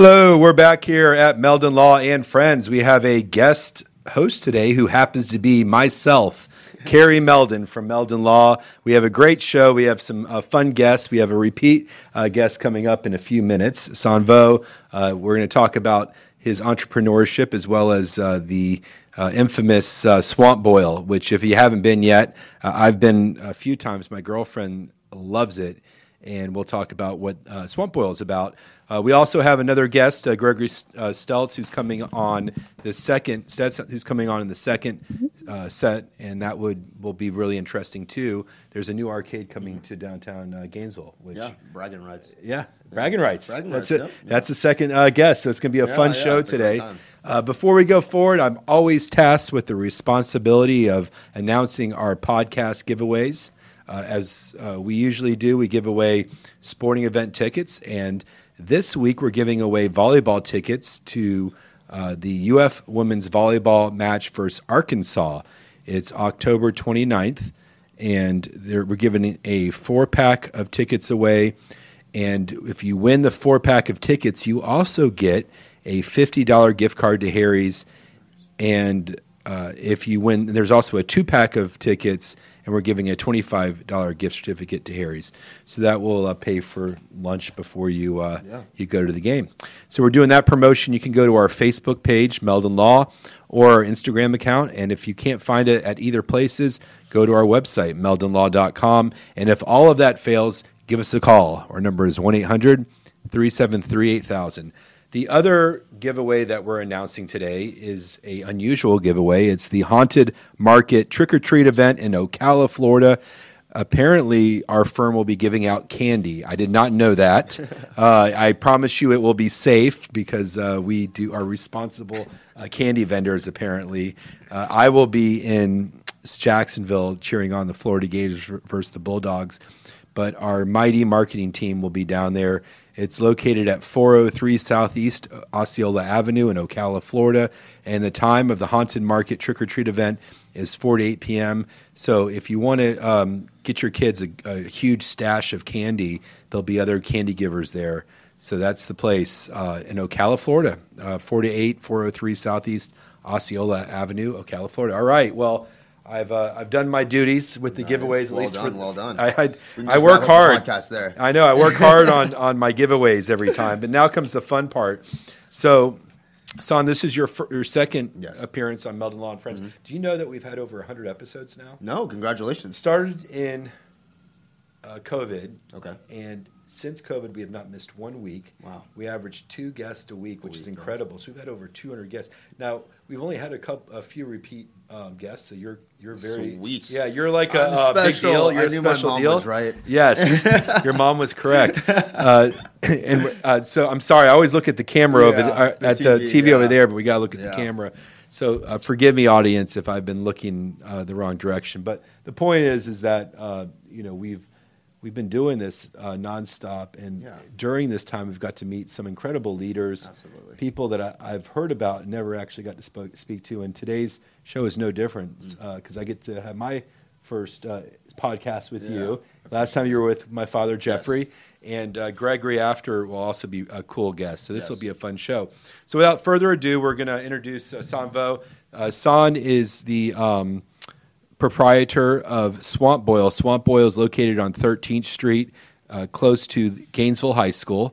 Hello, we're back here at Meldon Law and Friends. We have a guest host today who happens to be myself, Carrie Meldon from Meldon Law. We have a great show. We have some uh, fun guests. We have a repeat uh, guest coming up in a few minutes, Son Vo. Uh, we're going to talk about his entrepreneurship as well as uh, the uh, infamous uh, Swamp Boil, which, if you haven't been yet, I've been a few times. My girlfriend loves it and we'll talk about what uh, Swamp Boil is about. Uh, we also have another guest, uh, Gregory uh, Stetz, who's coming on the second. Who's coming on in the second uh, set, and that would will be really interesting too. There's a new arcade coming to downtown uh, Gainesville. Which, yeah, bragging rights. Yeah, bragging rights. Bragging That's rights, it. That's the second guest, so it's going to be a Yeah, fun show it's a great today. Uh, before we go forward, I'm always tasked with the responsibility of announcing our podcast giveaways. Uh, as uh, we usually do, we give away sporting event tickets, and this week we're giving away volleyball tickets to uh, the UF women's volleyball match versus Arkansas. It's October 29th, and we're giving a four pack of tickets away. And if you win the four pack of tickets, you also get a $50 gift card to Harry's. And uh, if you win, there's also a two pack of tickets, and we're giving a $25 gift certificate to Harry's. So that will uh, pay for lunch before you uh, Yeah. you go to the game. So we're doing that promotion. You can go to our Facebook page, Meldon Law, or our Instagram account. And if you can't find it at either places, go to our website, meldonlaw.com. And if all of that fails, give us a call. Our number is 1 800 373 8000. The other giveaway that we're announcing today is a unusual giveaway. It's the Haunted Market Trick or Treat event in Ocala, Florida. Apparently, our firm will be giving out candy. I did not know that. uh, I promise you, it will be safe because uh, we do are responsible uh, candy vendors. Apparently, uh, I will be in Jacksonville cheering on the Florida Gators versus the Bulldogs but our mighty marketing team will be down there. It's located at 403 Southeast Osceola Avenue in Ocala, Florida, and the time of the Haunted Market Trick or Treat event is 4 to 8 p.m. So if you want to um, get your kids a, a huge stash of candy, there'll be other candy givers there. So that's the place uh, in Ocala, Florida, uh, 4 to 8, 403 Southeast Osceola Avenue, Ocala, Florida. All right, well. I've uh, I've done my duties with the Nice. giveaways. At least done, for, well done. I I, I work wrap up the hard. podcast there. I know I work hard on on my giveaways every time. But now comes the fun part. So, Son, this is your your second Yes. Mm-hmm. appearance on Meldon Law and Friends. Do you know that we've had over hundred episodes now? No, congratulations. Started in uh, COVID. Okay. And since COVID, we have not missed one week. Wow. We averaged two guests a week, which is week, huh? incredible. So we've had over 200 guests. Now we've only had a couple, a few repeat um, guests. So you're you're very Sweet. Yeah, you're like a, a big special. deal. You're I a special mom deal. was right. Yes, your mom was correct. Uh, and uh, so I'm sorry. I always look at the camera over the, uh, the at the TV, TV over there, but we got to look at the camera. So uh, forgive me, audience, if I've been looking uh, the wrong direction. But the point is, is that uh, you know we've we've been doing this uh, nonstop, and Yeah. during this time, we've got to meet some incredible leaders, Absolutely. people that I, I've heard about, and never actually got to spoke, speak to. And today's show is no different Mm. because I get to have my first uh, podcast with Yeah. you. Last time you were with my father Jeffrey, and uh, Gregory after will also be a cool guest. So this Yes. will be a fun show. So without further ado, we're going to introduce uh, Son Vo. Uh, Son is the um, proprietor of Swamp Boil. Swamp Boil is located on 13th Street, uh, close to Gainesville High School,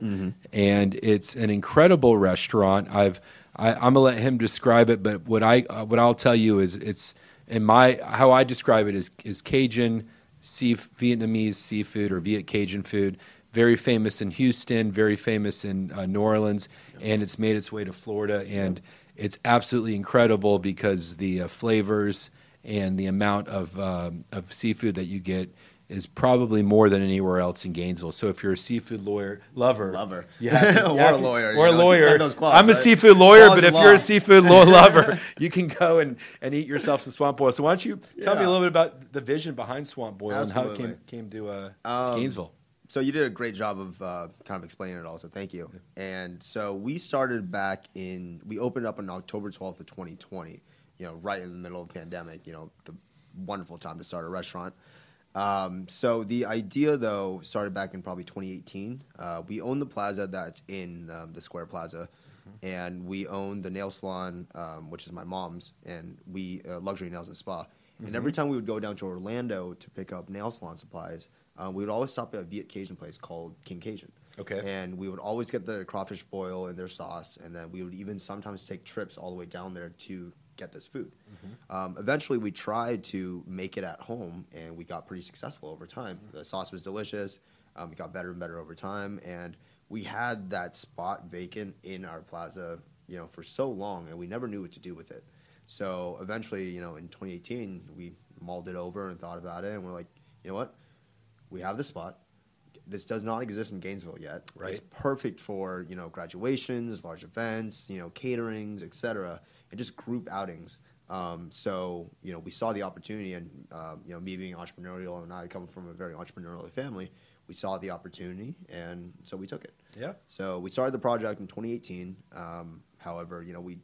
and it's an incredible restaurant. I've I, I'm gonna let him describe it, but what I uh, what I'll tell you is it's in my how I describe it is is Cajun, sea, Vietnamese seafood or Viet Cajun food. Very famous in Houston, very famous in uh, New Orleans, and it's made its way to Florida, and it's absolutely incredible because the uh, flavors and the amount of um, of seafood that you get is probably more than anywhere else in Gainesville. So if you're a seafood lawyer lover, Lover. to- Or a lawyer, or a know, lawyer. claws, I'm a right? seafood lawyer, Law but if the you're a seafood law lover, you can go and, and eat yourself some swamp boil. So why don't you tell me a little bit about the vision behind swamp boil and how it came came to uh, Um, Gainesville? So you did a great job of uh, kind of explaining it all. So thank you. And so we started back in. We opened up on October twelfth of 2020. You know, right in the middle of the pandemic. You know, the wonderful time to start a restaurant. Um, so the idea, though, started back in probably 2018. Uh, we own the plaza that's in um, the Square Plaza, and we own the nail salon, um, which is my mom's, and we uh, luxury nails and spa. And every time we would go down to Orlando to pick up nail salon supplies, um, we would always stop at a Viet Cajun place called King Cajun. Okay. And we would always get the crawfish boil and their sauce, and then we would even sometimes take trips all the way down there to get this food. Um, eventually, we tried to make it at home, and we got pretty successful over time. The sauce was delicious. Um, we got better and better over time, and we had that spot vacant in our plaza, you know, for so long, and we never knew what to do with it. So eventually, you know, in 2018, we mulled it over and thought about it, and we're like, you know what? We have the spot. This does not exist in Gainesville yet. Right. It's perfect for you know graduations, large events, you know caterings, etc., and just group outings. Um, so you know we saw the opportunity, and um, you know me being entrepreneurial and I coming from a very entrepreneurial family, we saw the opportunity, and so we took it. Yeah. So we started the project in 2018. Um, however, you know we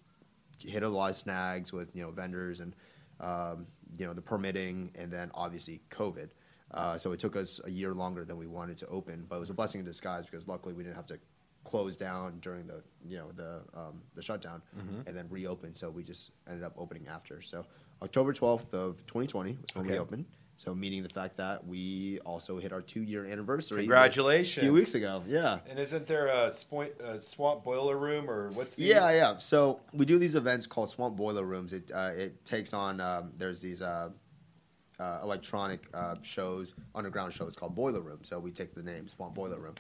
hit a lot of snags with you know vendors and um, you know the permitting, and then obviously COVID. Uh, so it took us a year longer than we wanted to open, but it was a blessing in disguise because luckily we didn't have to close down during the you know the um, the shutdown and then reopen. So we just ended up opening after. So October 12th of 2020 was when Okay. we opened. So meaning the fact that we also hit our two year anniversary. Congratulations! A few weeks ago. Yeah. And isn't there a, spo- a swamp boiler room or what's the Yeah, yeah. So we do these events called Swamp Boiler Rooms. It uh, it takes on um, there's these uh, uh, electronic uh, shows, underground shows called Boiler Room. So we take the name Swamp Boiler Room,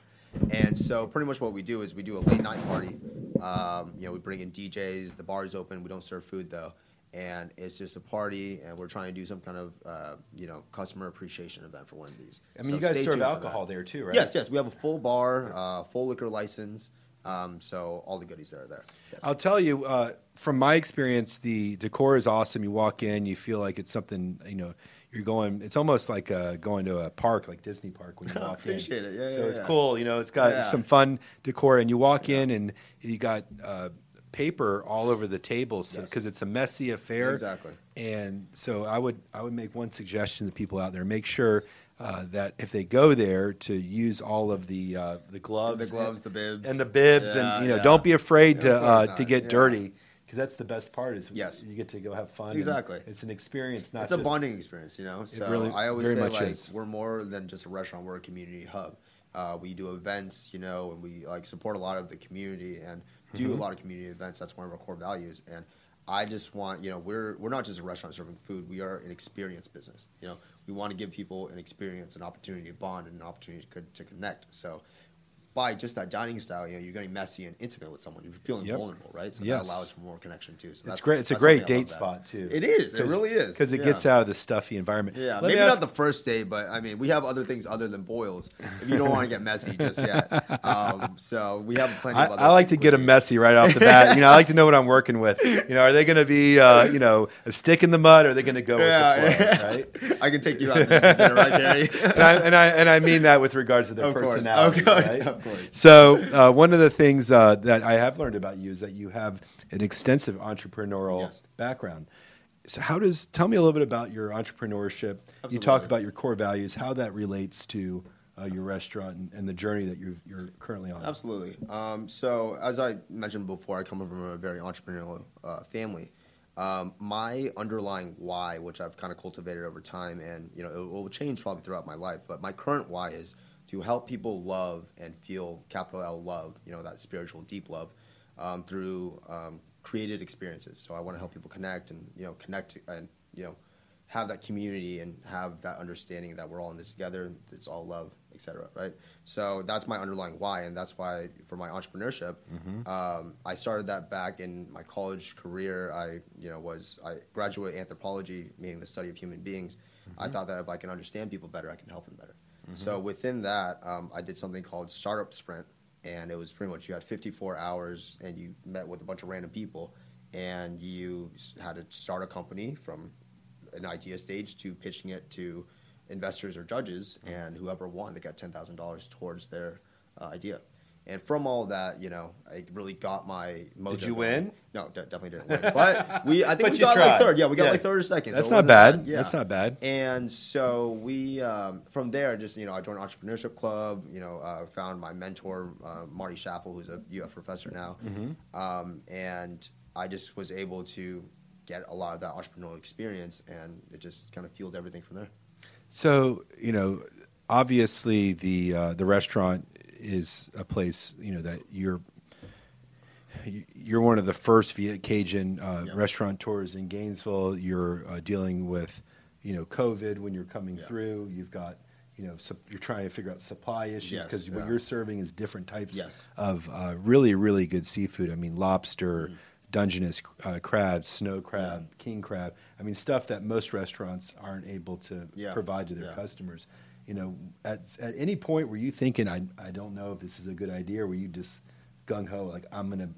and so pretty much what we do is we do a late night party. Um, you know, we bring in DJs. The bar's open. We don't serve food though. And it's just a party, and we're trying to do some kind of, uh, you know, customer appreciation event for one of these. I mean, So you guys stay serve tuned for alcohol that. there too, right? Yes, yes. We have a full bar, uh, full liquor license. Um, so all the goodies that are there. Yes. I'll tell you, uh, from my experience, the decor is awesome. You walk in, you feel like it's something, you know, you're going, it's almost like uh, going to a park, like Disney Park when you walk appreciate in. it. Yeah, so yeah, it's yeah. cool. You know, it's got Yeah. some fun decor, and you walk in and you got uh, paper all over the tables Yes. because it's a messy affair. Exactly. And so I would I would make one suggestion to people out there: make sure uh, that if they go there, to use all of the uh, the gloves, The gloves, the bibs. and the bibs, and you know, don't be afraid to uh, to get dirty because that's the best part. Is Yes. you get to go have fun. Exactly. it's an experience. Not it's a bonding experience, you know. So really I always say like is. we're more than just a restaurant. We're a community hub. Uh, we do events, you know, and we like support a lot of the community and do Mm-hmm. a lot of community events. That's one of our core values. And I just want, you know, we're we're not just a restaurant serving food. We are an experience business. You know, we want to give people an experience, an opportunity to bond, and an opportunity to, to connect. So. By just that dining style, you know, you're getting messy and intimate with someone. You're feeling Yep. vulnerable, right? So Yes. that allows for more connection too. So It's that's great. It's a great something I love date spot too. It is. It really is. because it Yeah. gets out of the stuffy environment. Yeah, Let maybe me not the first date, but I mean, we have other things other than boils. If you don't want to get messy just yet, um, so we have plenty I, of other. I like to get them messy right off the bat. You know, I like to know what I'm working with. You know, are they going to be, uh, you know, a stick in the mud, or are they going to go with the flow, Yeah, right? I can take you out dinner, right, Gary? and, I, and I and I mean that with regards to their Of course, personality. of course, right? Of course. So uh, one of the things uh, that I have learned about you is that you have an extensive entrepreneurial Yes. background. So how does tell me a little bit about your entrepreneurship? You talk about your core values, how that relates to uh, your restaurant and, and the journey that you're you're currently on. Absolutely. Um, so, as I mentioned before, I come from a very entrepreneurial uh, family. Um, my underlying why, which I've kind of cultivated over time, and you know, it will change probably throughout my life, but my current why is to help people love and feel capital L love, you know, that spiritual deep love, um, through um, created experiences. So I want to help people connect and you know connect and you know have that community and have that understanding that we're all in this together. It's all love, etc. Right. So that's my underlying why, and that's why for my entrepreneurship, um, I started that back in my college career. I you know was I graduated anthropology, meaning the study of human beings. I thought that if I can understand people better, I can help them better. So within that, um, I did something called Startup Sprint, and it was pretty much you had 54 hours, and you met with a bunch of random people, and you had to start a company from an idea stage to pitching it to investors or judges, and whoever won, they got ten thousand dollars towards their uh, idea. And from all that, you know, I really got my mojo. Did you going. win? No, de- definitely didn't win. But we, I think we got tried. like third. Yeah, we got Yeah. like third or second. That's it not wasn't bad. Yeah. That's not bad. And so we, um, from there, just you know, I joined entrepreneurship club. You know, uh, found my mentor uh, Marty Schaffel, who's a UF professor now, Mm-hmm. um, and I just was able to get a lot of that entrepreneurial experience, and it just kind of fueled everything from there. So you know, obviously the uh, the restaurant is a place you know that you're you're one of the first Viet Cajun uh, Yeah. restaurateurs in Gainesville. You're uh, dealing with you know COVID when you're coming Yeah. through. You've got you know you're trying to figure out supply issues Yes, because what yeah. you're serving is different types Yes. of uh, really really good seafood. I mean lobster. Mm-hmm. Dungeness uh, crab, snow crab, king crab. I mean, stuff that most restaurants aren't able to Yeah. provide to their Yeah. customers. You know, at at any point were you thinking, I I don't know if this is a good idea, or were you just gung ho, like I'm gonna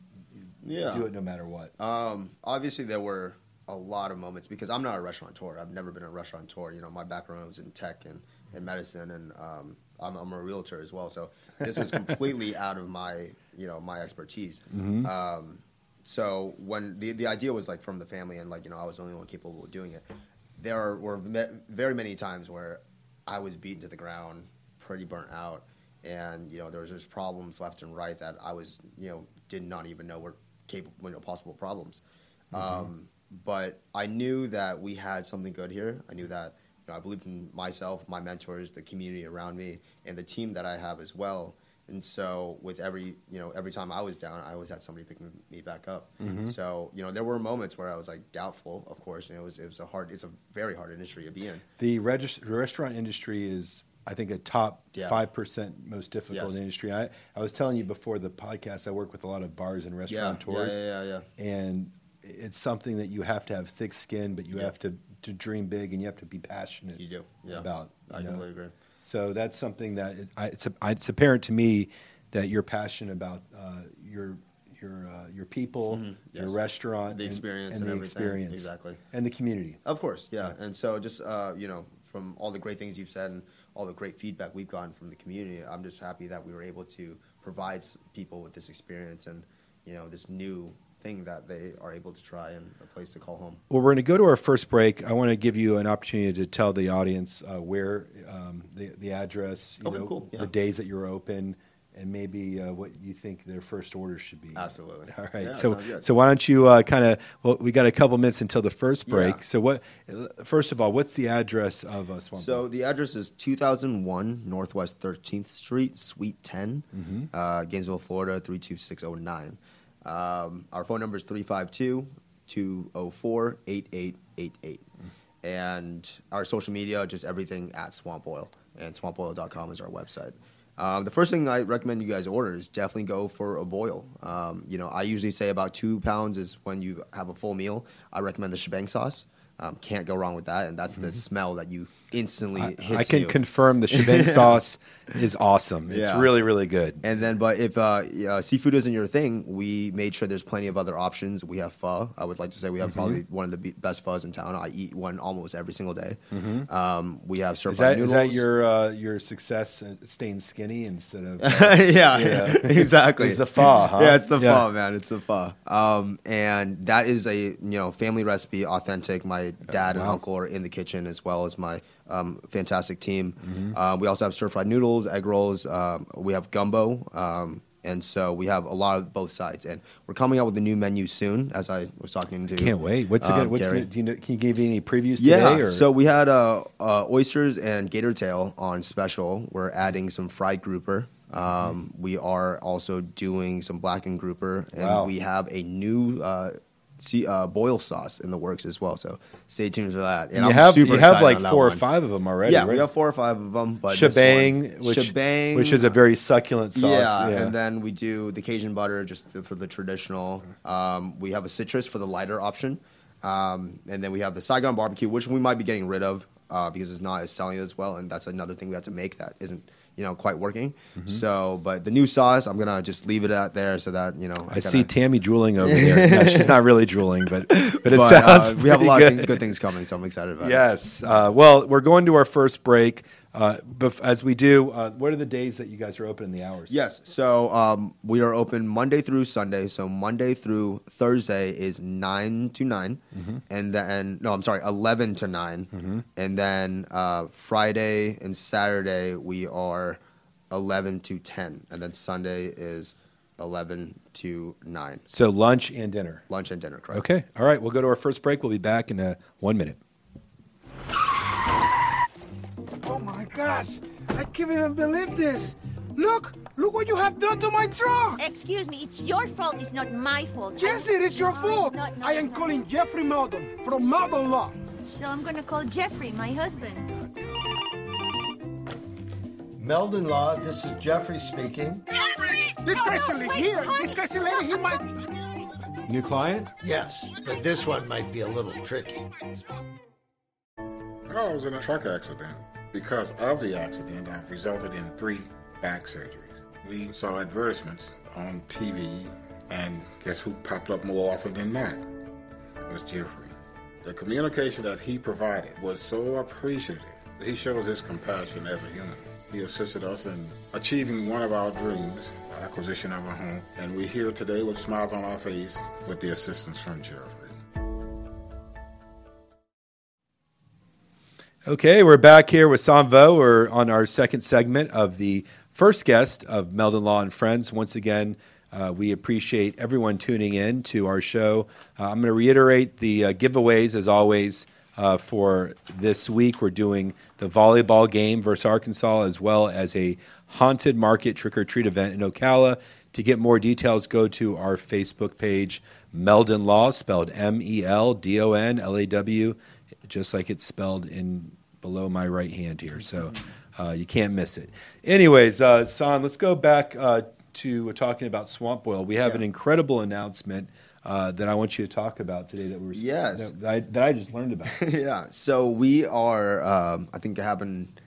Yeah. do it no matter what? Um, obviously, there were a lot of moments because I'm not a restaurateur. I've never been a restaurateur. You know, my background was in tech and, and medicine, and um, I'm, I'm a realtor as well. So this was completely out of my, you know, my expertise. Um, so when the the idea was like from the family, and like you know, I was the only one capable of doing it. There were very many times where I was beaten to the ground, pretty burnt out, and you know, there was just problems left and right that I was, you know, did not even know were capable, you know, possible problems. Um, but I knew that we had something good here. I knew that you know, I believed in myself, my mentors, the community around me, and the team that I have as well. And so, with every you know, every time I was down, I always had somebody picking me back up. Mm-hmm. So, you know, there were moments where I was like doubtful, of course. And it was it was a hard, it's a very hard industry to be in. The regis- restaurant industry is, I think, a top Yeah. five percent most difficult Yes. industry. I I was telling you before the podcast, I work with a lot of bars and restaurateurs, yeah, yeah, yeah. yeah. and it's something that you have to have thick skin, but you Yeah. have to to dream big and you have to be passionate You do, yeah. about. I you know? completely agree. So that's something that it, I, it's, a, I- it's apparent to me that you're passionate about uh, your your uh, your people, Mhm, your yes. restaurant, The experience and, and the everything. experience, Exactly. and the community. Of course, yeah. And so, just uh, you know, from all the great things you've said and all the great feedback we've gotten from the community, I'm just happy that we were able to provide people with this experience and you know this new thing that they are able to try and a place to call home. Well, we're going to go to our first break. I want to give you an opportunity to tell the audience uh, where um, the the address, you Okay, know, cool, yeah. the days that you're open, and maybe uh, what you think their first order should be. Absolutely. All right. Yeah, so, so why don't you uh, kind of? Well, we got a couple minutes until the first break. Yeah. So, what? First of all, what's the address of uh, Swamp? So the address is 2001 Northwest 13th Street, Suite 10, Mm-hmm. uh, Gainesville, Florida 32609. Um, our phone number is 352 204 8888. And our social media, just everything at Swamp Boil. And swampboil.com is our website. Um, the first thing I recommend you guys order is definitely go for a boil. Um, you know, I usually say about two pounds is when you have a full meal. I recommend the shebang sauce. Um, can't go wrong with that, and that's the smell that you instantly Mm-hmm. I, hits I can you. confirm the shebang sauce is awesome. It's Yeah. really, really good. And then, but if uh, uh, seafood isn't your thing, we made sure there's plenty of other options. We have pho. I would like to say we have Mm-hmm. probably one of the be- best phos in town. I eat one almost every single day. Um, we have Mm-hmm. Is that, is noodles. that your uh, your success at staying skinny instead of? uh, yeah, Yeah. exactly. It's the pho, huh? Yeah, it's the Yeah. pho, man. It's the pho. Um, and that is a you know family recipe, authentic. My dad and Wow. uncle are in the kitchen as well as my um, fantastic team. Mm-hmm. Uh, we also have stir fried noodles, egg rolls. Um, we have gumbo. Um, and so we have a lot of both sides, and we're coming out with a new menu soon. As I was talking to, Can't wait. What's um, gonna, what's Gary. gonna, do you know, can you give any previews Yeah, today? Or? so we had uh, uh, oysters and gator tail on special. We're adding some fried grouper. Um, we are also doing some blackened grouper, and Wow. we have a new uh, see, uh, boil sauce in the works as well. So stay tuned for that. And you I'm have super you have like four or one. five of them already. Yeah, right? we have four or five of them. But shebang, which shebang, which is a very succulent sauce. yeah, Yeah, and then we do the Cajun butter just for the traditional. Um, we have a citrus for the lighter option, um, and then we have the Saigon barbecue, which we might be getting rid of uh, because it's not as selling as well, and that's another thing we have to make that isn't you know quite working. Mm-hmm. So, but the new sauce, I'm gonna just leave it out there so that you know I kinda- see Tammy drooling over there. No, she's not really drooling, but but it but, sounds uh, we have a lot good. of good things coming, so I'm excited about it. Yes. Uh, well, we're going to our first break. Uh, bef- as we do, uh, what are the days that you guys are open in the hours? Yes. So um, we are open Monday through Sunday. So Monday through Thursday is nine to 9 and then no, I'm sorry, eleven to 9 and then uh, Friday and Saturday we are eleven to ten, and then Sunday is eleven to nine. So lunch and dinner. Lunch and dinner, correct? Okay. All right. We'll go to our first break. We'll be back in uh, one minute. Oh my gosh! I can't even believe this! Look! Look what you have done to my truck! Excuse me, it's your fault, it's not my fault. Yes, it is your No, fault! it's not, no, I it's am not. calling Jeffrey Meldon from Meldon Law. So I'm gonna call Jeffrey, my husband. Meldon Law, this is Jeffrey speaking. Jeffrey! This oh, crazy no, lady here, honey. this crazy lady, he might. New client? Yes, but this one might be a little tricky. Oh, well, I was in a truck accident. Because of the accident, I've resulted in three back surgeries. We saw advertisements on TV, and guess who popped up more often than not? It was Jeffrey. The communication that he provided was so appreciative. He shows his compassion as a human. He assisted us in achieving one of our dreams, the acquisition of a home, and we're here today with smiles on our face with the assistance from Jeffrey. Okay, we're back here with Son Vo. We're on our second segment of the first guest of Meldon Law and Friends. Once again, uh, we appreciate everyone tuning in to our show. Uh, I'm going to reiterate the uh, giveaways as always uh, for this week. We're doing the volleyball game versus Arkansas as well as a haunted market trick or treat event in Ocala. To get more details, go to our Facebook page, Meldon Law, spelled M E L D O N L A W just like it's spelled in below my right hand here. So uh, you can't miss it. Anyways, uh, Son, let's go back uh, to talking about swamp boil. We have Yeah. an incredible announcement uh, that I want you to talk about today that we're Yes. that, I, that I just learned about. yeah. So we are, um, I think it happened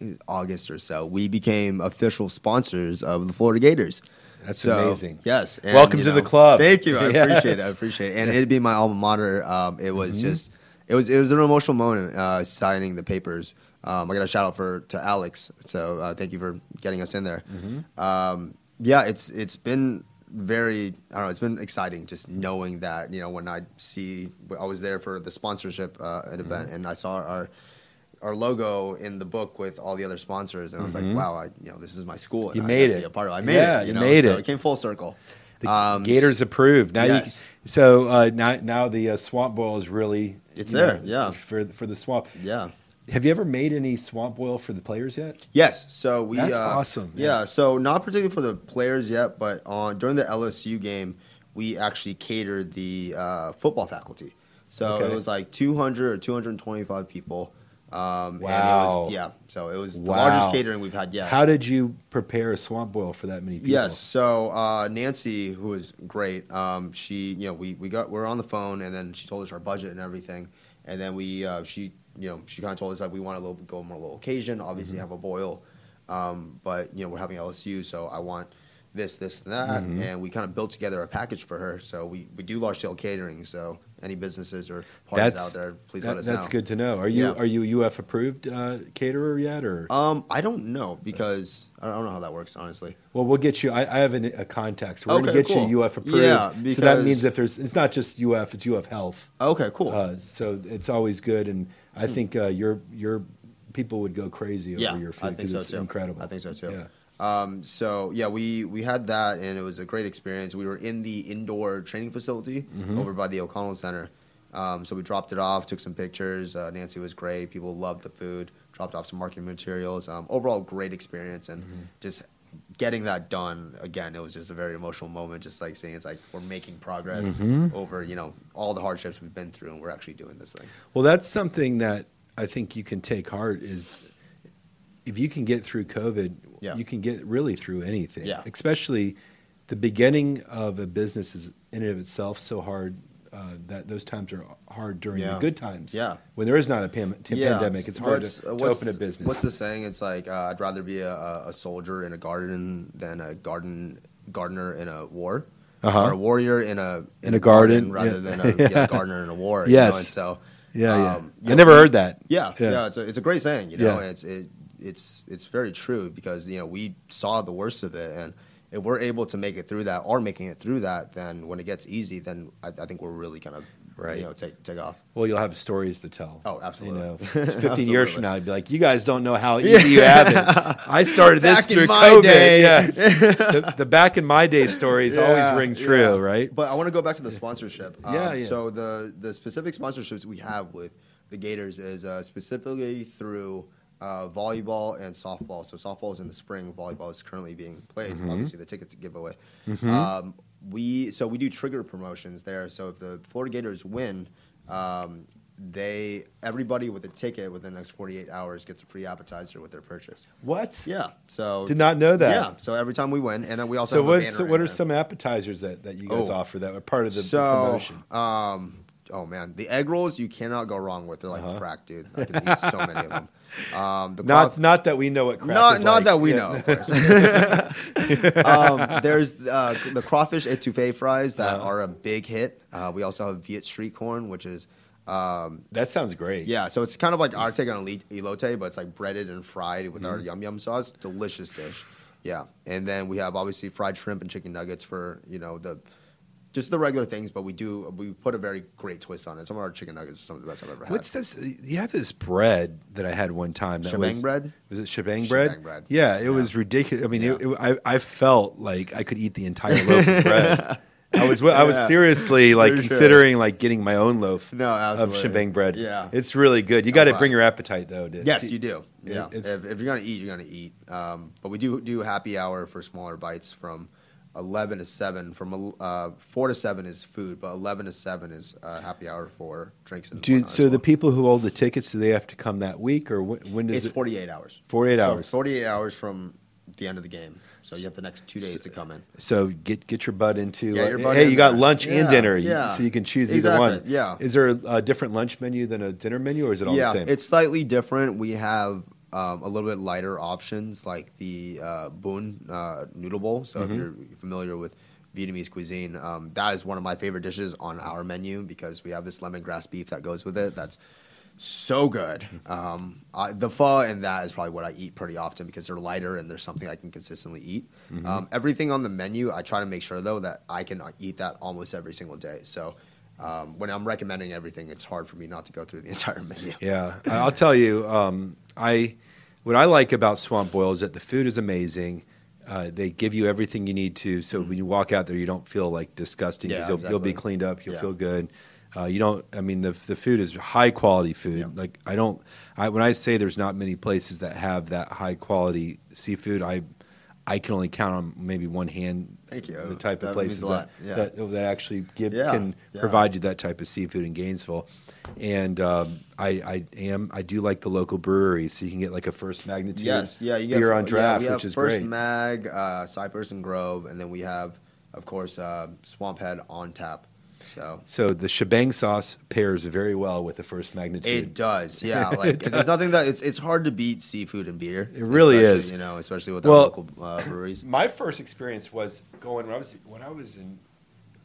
in August or so. We became official sponsors of the Florida Gators. That's So, amazing. Yes. and, Welcome to the club. Thank you. I Yes. appreciate it. I appreciate it. And it'd be my alma mater. Um, it was Mm-hmm. just, it was, it was an emotional moment uh, signing the papers. Um, I got a shout out for to Alex. So uh, thank you for getting us in there. Mm-hmm. Um, yeah, it's it's been very I don't know. It's been exciting just knowing that you know when I see I was there for the sponsorship uh, an event Mm-hmm. and I saw our our logo in the book with all the other sponsors and I was like, wow, I you know this is my school. and Mm-hmm. You I made it. Be a part of. it. I made Yeah, it. You, you know, made so it. It came full circle. The Um, Gators approved. Now, yes. you, so uh, now, now the uh, swamp boil is really It's there, know, yeah. for for the swamp. Yeah. Have you ever made any swamp boil for the players yet? Yes. So we. That's uh, awesome, Yeah. yeah. So not particularly for the players yet, but on during the LSU game, we actually catered the uh, football faculty. So Okay. it was like 200 or 225 people. Um, And it Wow. was, yeah. So it was the Wow. largest catering we've had yet. How did you prepare a swamp boil for that many people? Yes. So uh, Nancy, who was great, um, she you know we we got we are on the phone and then she told us our budget and everything, and then we uh, she you know she kind of told us that we want to little, go more low occasion, obviously have a boil, um, but you know we're having LSU, so I want this this and that, and we kind of built together a package for her. So we, we do large scale catering. So any businesses or parties That's out there, please that- let us That's know. That's good to know. Are you Yeah. are you UF approved uh, caterer yet, or Um, I don't know because I don't know how that works honestly. well, we'll get you. I, I have an, a contact. So we're Okay, to get cool. you UF approved. Yeah, so that means if there's, it's not just UF, it's UF Health. Okay, cool. Uh, so it's always good, and I think uh, your your people would go crazy over yeah, your food I think so it's too. incredible. I think so too. Yeah. Um, so yeah, we we had that, and it was a great experience. We were in the indoor training facility Mm-hmm. over by the O'Connell Center. Um, so we dropped it off, took some pictures. Uh, Nancy was great. People loved the food. Dropped off some marketing materials. Um, overall, great experience, and Mm-hmm. just getting that done again. It was just a very emotional moment. Just like seeing it's like we're making progress Mm-hmm. over you know all the hardships we've been through, and we're actually doing this thing. Well, that's something that I think you can take heart is if you can get through COVID, Yeah. you can get really through anything. Yeah. Especially the beginning of a business is in and of itself so hard. Uh, that those times are hard during the good times. Yeah. When there is not a pam- t- pandemic, it's hard to, to open a business. What's the saying? It's like uh, I'd rather be a, a soldier in a garden than a garden gardener in a war, Uh-huh. or a warrior in a In a garden, rather yeah. than a, yeah, Yeah. gardener in a war. Yes. you know? and so Yeah, yeah. um, I you never heard that. Yeah, Yeah. yeah, it's a it's a great saying. You know, Yeah. it's it it's it's very true because you know we saw the worst of it, and if we're able to make it through that, or making it through that, then when it gets easy, then I, I think we're really kind of Right. you know take take off. Well, you'll have stories to tell. Oh, absolutely. You know, 15 years from now, you'd be like, you guys don't know how easy you have it. I started this Back in through my COVID. day. Yes. the, the back in my day stories always ring true, yeah. right? But I want to go back to the sponsorship. Um, Yeah, yeah. So the the specific sponsorships we have with the Gators is uh, specifically through uh, volleyball and softball. So softball is in the spring. Volleyball is currently being played. Mm-hmm. Obviously, the tickets give away. Um, we so we do trigger promotions there. So if the Florida Gators win. Um, they everybody with a ticket within the next 48 hours gets a free appetizer with their purchase. What? Yeah, so Did not know that. Yeah, so every time we win, and then we also So a so what are there. some appetizers that, that you guys Oh. offer that are part of the, the so, promotion? um, oh man, the egg rolls you cannot go wrong with. They're like Uh-huh. crack, dude. I can eat so many of them. Um, the Not not that we know what crap not is not like. that we Yeah. know. Of course. um, there's uh, the crawfish etouffee fries that Uh-huh. are a big hit. Uh, we also have Viet street corn, which is um, That sounds great. yeah, so it's kind of like our take on elote, but it's like breaded and fried with Mm-hmm. our yum yum sauce. Delicious dish. Yeah, and then we have obviously fried shrimp and chicken nuggets for you know the just the regular things, but we do we put a very great twist on it. Some of our chicken nuggets are some of the best I've ever had. What's this? You have this bread that I had one time. That Shebang was, bread? Was it shebang bread? Shebang bread. Yeah, it Yeah. was ridiculous. I mean, Yeah. it, I, I felt like I could eat the entire loaf of bread. I was I was Yeah. seriously like For sure. considering like getting my own loaf No, of absolutely. shebang bread. Yeah. it's really good. You got to bring your appetite though. To, Yes, to- you do. Yeah, if, if you're gonna eat, you're gonna eat. Um, but we do do happy hour for smaller bites from eleven to seven. From uh, four to seven is food, but eleven to seven is uh, happy hour for drinks and. As so the people who hold the tickets, do they have to come that week or when, when does It's it? 48 hours. 48 So hours. 48 hours from the end of the game. So you have the next two days to come in. So get get your butt into. Uh, your butt hey, in you got there. lunch and dinner, yeah. so you can choose Exactly, either one. yeah. Is there a different lunch menu than a dinner menu, or is it all yeah, the same? it's slightly different. We have um, a little bit lighter options like the uh, Boon uh, noodle bowl. So Mm-hmm. if you're familiar with Vietnamese cuisine, um, that is one of my favorite dishes on our menu because we have this lemongrass beef that goes with it. That's so good. Um, I, the pho and that is probably what I eat pretty often because they're lighter and there's something I can consistently eat. Mm-hmm. Um, everything on the menu, I try to make sure though that I can eat that almost every single day. So um, when I'm recommending everything, it's hard for me not to go through the entire menu. Yeah, I'll tell you. I what I like about Swamp Boil is that the food is amazing. Uh, they give you everything you need to, so when you walk out there, you don't feel like disgusting. Yeah, you'll, you'll be cleaned up. You'll Yeah. feel good. Uh, you don't. I mean, the the food is high quality food. Yeah. Like I don't. I, when I say there's not many places that have that high quality seafood, I I can only count on maybe one hand. Thank you. The type That of places that, Yeah. that that actually give Yeah, can yeah. provide you that type of seafood in Gainesville. And um, I, I am I do like the local breweries, so you can get like a First Magnitude Yes, yeah, you get beer on draft, which is First great. Mag, uh, Cypress and Grove, and then we have, of course, uh, Swamp Head on tap. So so the shebang sauce pairs very well with the First Magnitude. it does, yeah. Like there's nothing that it's it's hard to beat seafood and beer. It really is. you know, especially with Well, our local uh, breweries. My first experience was going when I was when I was in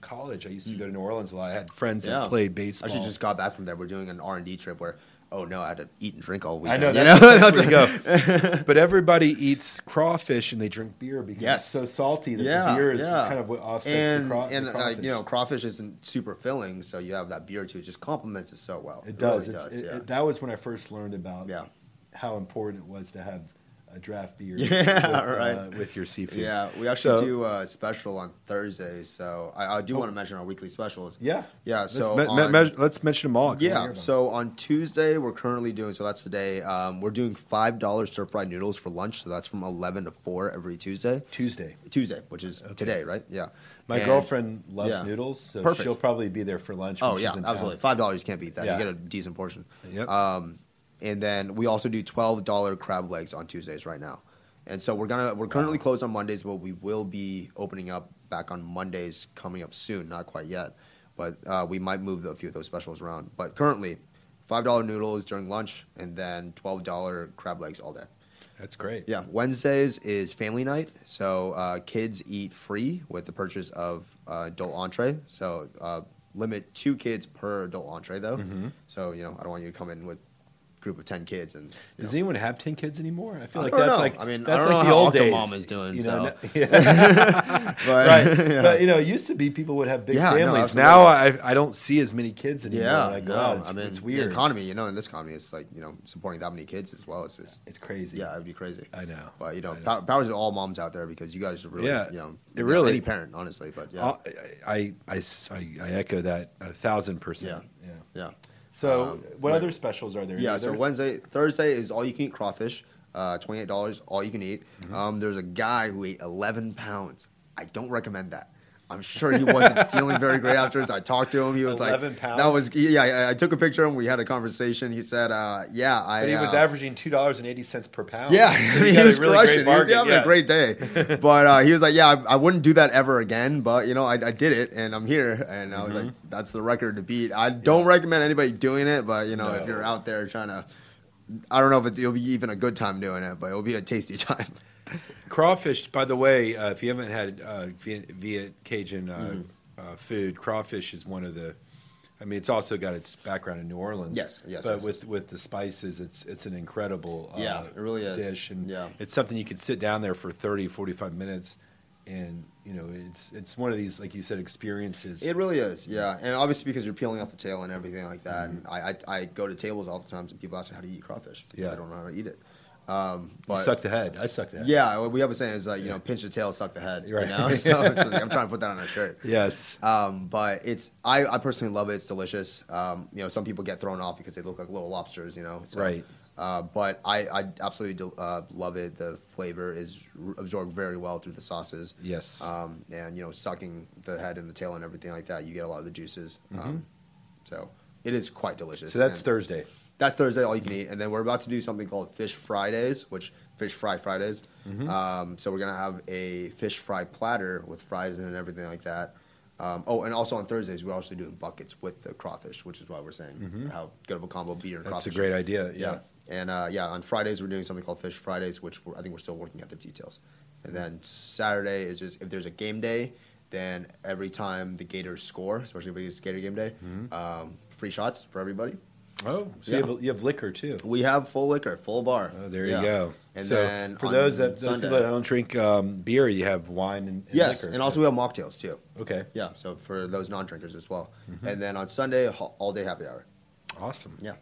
college. I used to go to New Orleans a lot. I had friends Yeah. that played baseball. I actually just got back from there. We're doing an R and D trip where, oh no, I had to eat and drink all week. I know you that's, know? that's go. but everybody eats crawfish and they drink beer because Yes. it's so salty that yeah, the beer is yeah. kind of what offsets and, the, craw- and the uh, you know, crawfish isn't super filling, so you have that beer too. It just complements it so well. It does. really does. it- yeah. it- that was when I first learned about Yeah. how important it was to have a draft beer Yeah, with, right. uh, with your seafood. Yeah, we actually So- do a special on Thursday, so I, I do want to mention our weekly specials. Yeah. yeah. Let's, So me- me- on- me- let's mention them all. 'cause I wanna hear yeah, so on Tuesday we're currently doing so that's today. Um, we're doing five dollars stir fried noodles for lunch, so that's from eleven to four every Tuesday. Tuesday. Tuesday, which is today, right? Yeah. My And- girlfriend loves yeah. noodles, so Perfect. she'll probably be there for lunch. Oh she's yeah, absolutely. Five dollars, can't beat that. Yeah. You get a decent portion. Yep. Um, and then we also do twelve dollar crab legs on Tuesdays right now. And so we're gonna we're currently closed on Mondays, but we will be opening up back on Mondays coming up soon. Not quite yet, but uh, we might move a few of those specials around. But currently, five dollar noodles during lunch, and then twelve dollar crab legs all day. That's great. Yeah, Wednesdays is family night, so uh, kids eat free with the purchase of uh, adult entree. So uh, limit two kids per adult entree, though. Mm-hmm. So you know, I don't want you to come in with group of ten kids, and Does know, anyone have ten kids anymore? I feel I like that's know. like I mean, I that's don't like know the how old days. Octomom is doing, You know, so. yeah. but, right. yeah. But you know, it used to be people would have big Yeah, families. absolutely. now I I don't see as many kids anymore. Yeah, I go no. It's, I mean, it's The weird. economy, you know, in this economy, it's like you know supporting that many kids as well. It's just It's crazy. yeah, it'd be crazy. I know. But you know, I know. powers to all moms out there because you guys are really, Yeah, you know, it really- any parent, honestly. But yeah, I I I, I, I I- I echo that a thousand percent. Yeah. yeah. yeah. So, Um, what other specials are there? Yeah, so Wednesday, Thursday is all you can eat crawfish, uh, twenty eight dollars, all you can eat. Mm-hmm. Um, there's a guy who ate eleven pounds. I don't recommend that. I'm sure he wasn't feeling very great afterwards. I talked to him. He was 11 like, pounds? "That was yeah." I, I took a picture of him. We had a conversation. He said, uh, "Yeah, I." But he was uh, averaging two dollars and eighty cents per pound. Yeah, So he he was really crushing. He was having yeah. a great day. but uh, he was like, "Yeah, I, I wouldn't do that ever again." But you know, I, I did it, and I'm here. And I was Mm-hmm. like, "That's the record to beat." I don't recommend anybody doing it, but you know, No. if you're out there trying to, I don't know if it, it'll be even a good time doing it, but it'll be a tasty time. Crawfish, by the way, uh, if you haven't had uh, Viet, Viet Cajun uh, uh, food, crawfish is one of the. I mean, it's also got its background in New Orleans. Yes, yes, But yes. with with the spices, it's it's an incredible uh, Yeah, it really is. dish, and Yeah. it's something you could sit down there for 30, 45 minutes, and you know, it's it's one of these like you said experiences. It really is, yeah. And obviously because you're peeling off the tail and everything like that. Mm-hmm. And I, I, I go to tables all the times and people ask me how do you eat crawfish because Yeah. I don't know how to eat it. Um, you suck the head. I suck the head. yeah, what we have a saying is like you know pinch the tail, suck the head. Right. You know, so it's like, I'm trying to put that on a shirt. Yes. Um, but it's I, I personally love it. It's delicious. Um, you know, some people get thrown off because they look like little lobsters. You know, so, Right. Uh, but I, I absolutely do, uh, love it. The flavor is r- absorbed very well through the sauces. Yes. Um, and you know, sucking the head and the tail and everything like that, you get a lot of the juices. Um, so it is quite delicious. Mm-hmm. so that's And Thursday. That's Thursday, all you can eat, and then we're about to do something called Fish Fridays, which fish fry Fridays. Mm-hmm. Um, so we're gonna have a fish fry platter with fries and everything like that. Um, oh, and also on Thursdays we're also doing buckets with the crawfish, which is why we're saying how good of a combo beer and Mm-hmm. That's a great idea, yeah. And uh, yeah, on Fridays we're doing something called Fish Fridays, which we're, I think we're still working out the details. And then Saturday is just if there's a game day, then every time the Gators score, especially if it's Gator game day, Mm-hmm. um, free shots for everybody. Oh, so Yeah. you, have, you have liquor too. We have full liquor, full bar. Oh, there Yeah. you go. And so then for those that those Sunday- people that don't drink um, beer, you have wine and, and yes, liquor. and also we have mocktails too. okay, Yeah, so for those non-drinkers as well. Mm-hmm. And then on Sunday, all day happy hour. awesome. Yeah.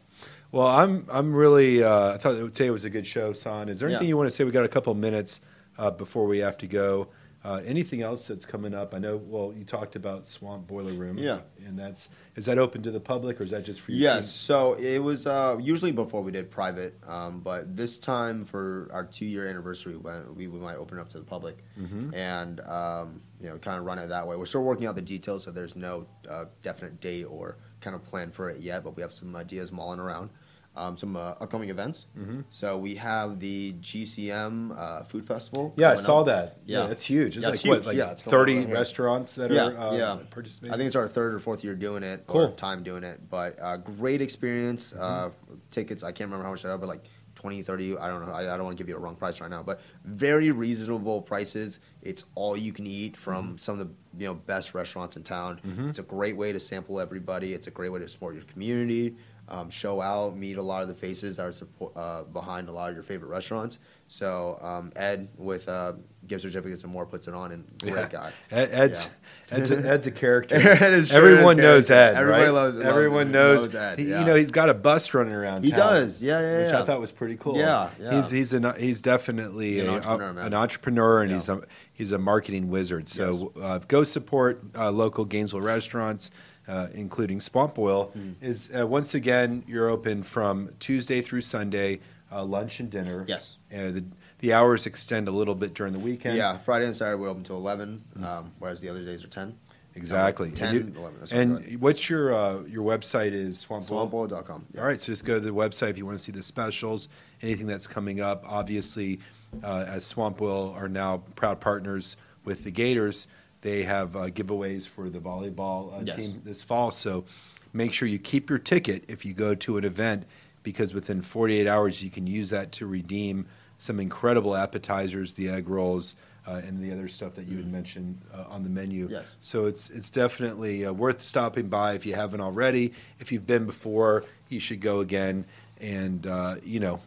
Well, I'm I'm really uh, I thought today was a good show, Son. Is there anything Yeah. you want to say? We got a couple minutes uh, before we have to go. Uh, anything else that's coming up? I know. Well, you talked about Swamp Boiler Room. Yeah. and that's is that open to the public or is that just for your Yes, team? so it was uh, usually before we did private, um, but this time for our two-year anniversary, we, we might open it up to the public Mm-hmm. and um, you know kind of run it that way. We're still working out the details, so there's no uh, definite date or kind of plan for it yet, but we have some ideas mulling around. Um, some uh, upcoming events. Mm-hmm. So we have the GCM uh, Food Festival. Yeah, I saw up. that. Yeah, Yeah. it's huge. It's Yeah, like it's what, like Yeah, it's thirty restaurants that yeah, are uh, yeah. participating. I think it's our third or fourth year doing it, Cool. or time doing it. But uh, great experience. Uh, tickets, I can't remember how much they are, but like 20, 30, I don't know. I, I don't want to give you a wrong price right now, but very reasonable prices. It's all you can eat from some of the you know best restaurants in town. It's a great way to sample everybody. It's a great way to support your community. Um, show out, meet a lot of the faces that are support, uh, behind a lot of your favorite restaurants. So um, Ed with uh, gift certificates and more puts it on, and great Yeah. guy. Ed, Ed's, Yeah. Ed's, a, Ed's a character. Ed sure Everyone knows character. Ed. Everybody right? loves- Everyone knows. Knows Ed, yeah. You know, he's got a bus running around. He town, does. Yeah, yeah, Which. I thought was pretty cool. Yeah, yeah. He's he's an, he's definitely An a- entrepreneur, an entrepreneur, and he's a he's a marketing wizard. So uh, go support uh, local Gainesville restaurants. Uh, including Swamp Boil, Hmm. is uh, once again you're open from Tuesday through Sunday, uh, lunch and dinner. Yes. uh, the the hours extend a little bit during the weekend. Yeah, Friday and Saturday we're open till 11, um, whereas the other days are 10. Exactly. 10, and you- 11. That's and what's your uh, your website is Swamp Boil? Swampboil.com. Yeah. All right, so just go to the website if you want to see the specials, anything that's coming up. Obviously, uh, as Swamp Boil are now proud partners with the Gators, they have uh, giveaways for the volleyball uh, Yes. team this fall. So make sure you keep your ticket if you go to an event, because within 48 hours you can use that to redeem some incredible appetizers, the egg rolls. Uh, and the other stuff that you had mentioned uh, on the menu. Yes. So it's it's definitely uh, worth stopping by if you haven't already. If you've been before, you should go again. And uh, you know,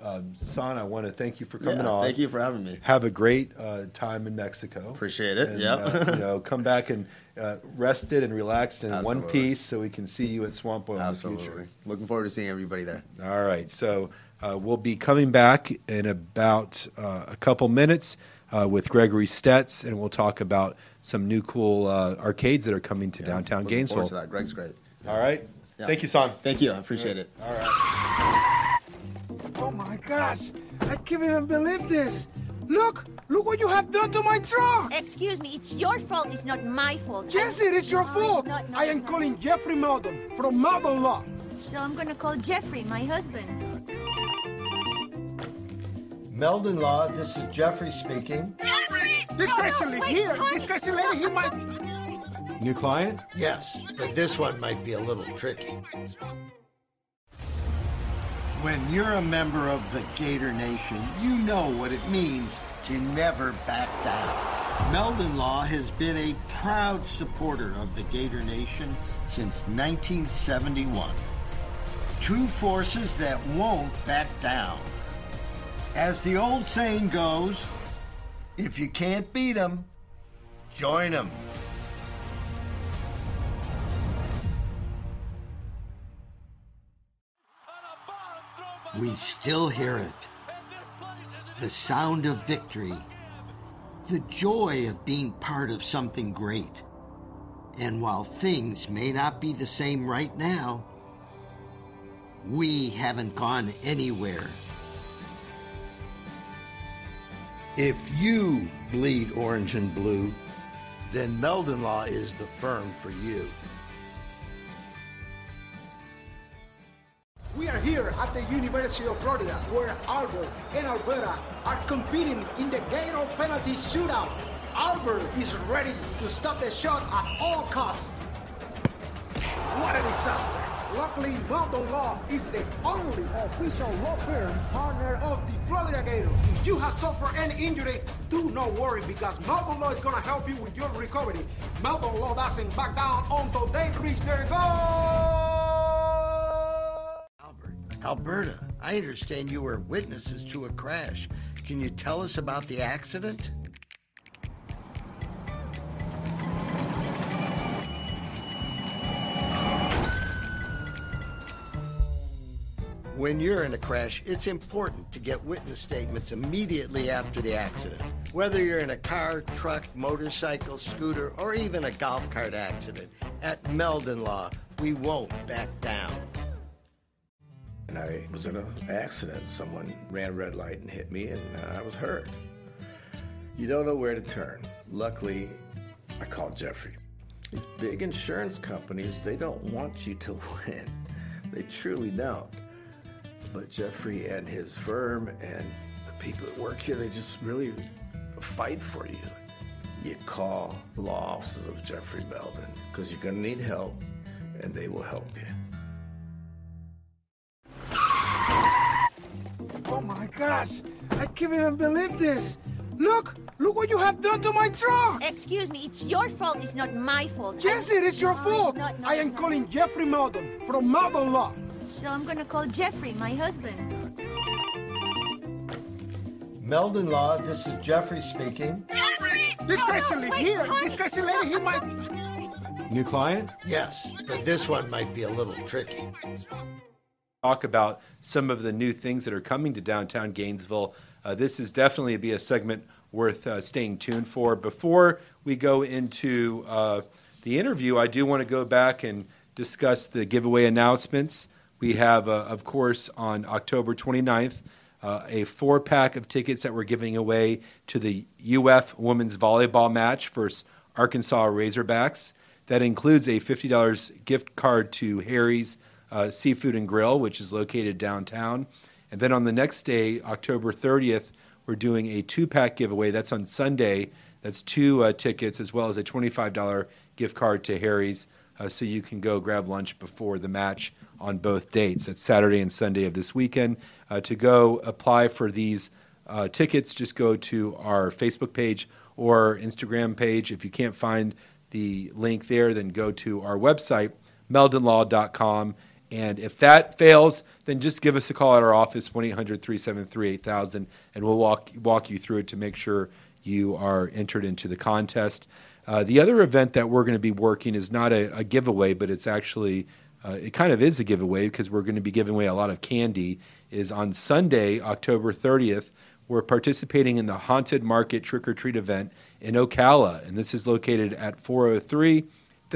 uh, Son, I want to thank you for coming Yeah, on. Thank you for having me. Have a great uh, time in Mexico. Appreciate it. And, Yep. uh, you know, come back and uh, rested and relaxed in one piece, so we can see you at Swamp Boil in the Absolutely. future. Looking forward to seeing everybody there. All right. So uh, we'll be coming back in about uh, a couple minutes uh, with Gregory Stetz, and we'll talk about some new cool uh, arcades that are coming to downtown Looking forward Gainesville. to that. Greg's great. All right. Yeah. Thank you, Son. Thank you. I appreciate it. All right. Oh my gosh, I can't even believe this. Look, look what you have done to my truck. Excuse me, it's your fault, it's not my fault. Yes, it is your No, fault. it's not, no, I am not. calling Jeffrey Meldon from Meldon Law. So I'm gonna call Jeffrey, my husband. Meldon Law, this is Jeffrey speaking. This crazy lady here, this crazy lady here might. New client? Yes, but this one might be a little tricky. When you're a member of the Gator Nation, you know what it means to never back down. Meldon Law has been a proud supporter of the Gator Nation since 1971. Two forces that won't back down. As the old saying goes, if you can't beat 'em, join 'em. We still hear it. The sound of victory. The joy of being part of something great. And while things may not be the same right now, we haven't gone anywhere. If you bleed orange and blue, then Meldon Law is the firm for you. At the University of Florida, where Albert and Alberta are competing in the Gator penalty shootout. Albert is ready to stop the shot at all costs. What a disaster! Luckily, Meldon Law is the only official law firm partner of the Florida Gators. If you have suffered any injury, do not worry because Meldon Law is going to help you with your recovery. Meldon Law doesn't back down until they reach their goal. Albert, Alberta, I understand you were witnesses to a crash. Can you tell us about the accident? When you're in a crash, it's important to get witness statements immediately after the accident. Whether you're in a car, truck, motorcycle, scooter, or even a golf cart accident, at Meldon Law, we won't back down. And I was in an accident. Someone ran red light and hit me, and uh, I was hurt. You don't know where to turn. Luckily, I called Jeffrey. These big insurance companies, they don't want you to win. They truly don't. But Jeffrey and his firm and the people that work here, they just really fight for you. You call the law offices of Jeffrey Meldon because you're going to need help, and they will help you. Gosh, I can't even believe this. Look, look what you have done to my truck. Excuse me, it's your fault, it's not my fault. Yes, it is your No, fault. it's not, no, I am not. calling Jeffrey Meldon from Meldon Law. So I'm gonna call Jeffrey, my husband. Meldon Law, this is Jeffrey speaking. Jeffrey! This crazy lady here, this crazy lady here might. New client? Yes, but this one might be a little tricky. Talk about some of the new things that are coming to downtown Gainesville. Uh, this is definitely be a segment worth uh, staying tuned for. Before we go into uh, the interview, I do want to go back and discuss the giveaway announcements. We have, uh, of course, on October 29th, uh, a four pack of tickets that we're giving away to the UF women's volleyball match versus Arkansas Razorbacks. That includes a $50 gift card to Harry's uh, Seafood and Grill, which is located downtown. And then on the next day, October 30th, we're doing a two pack giveaway. That's on Sunday. That's two uh, tickets as well as a $25 gift card to Harry's. Uh, so you can go grab lunch before the match on both dates. That's Saturday and Sunday of this weekend. Uh, to go apply for these uh, tickets, just go to our Facebook page or Instagram page. If you can't find the link there, then go to our website, meldonlaw.com, And if that fails, then just give us a call at our office, 1 800 373 8000, and we'll walk, walk you through it to make sure you are entered into the contest. Uh, the other event that we're going to be working is not a, a giveaway, but it's actually, uh, it kind of is a giveaway because we're going to be giving away a lot of candy. Is on Sunday, October 30th, we're participating in the Haunted Market Trick or Treat event in Ocala, and this is located at 403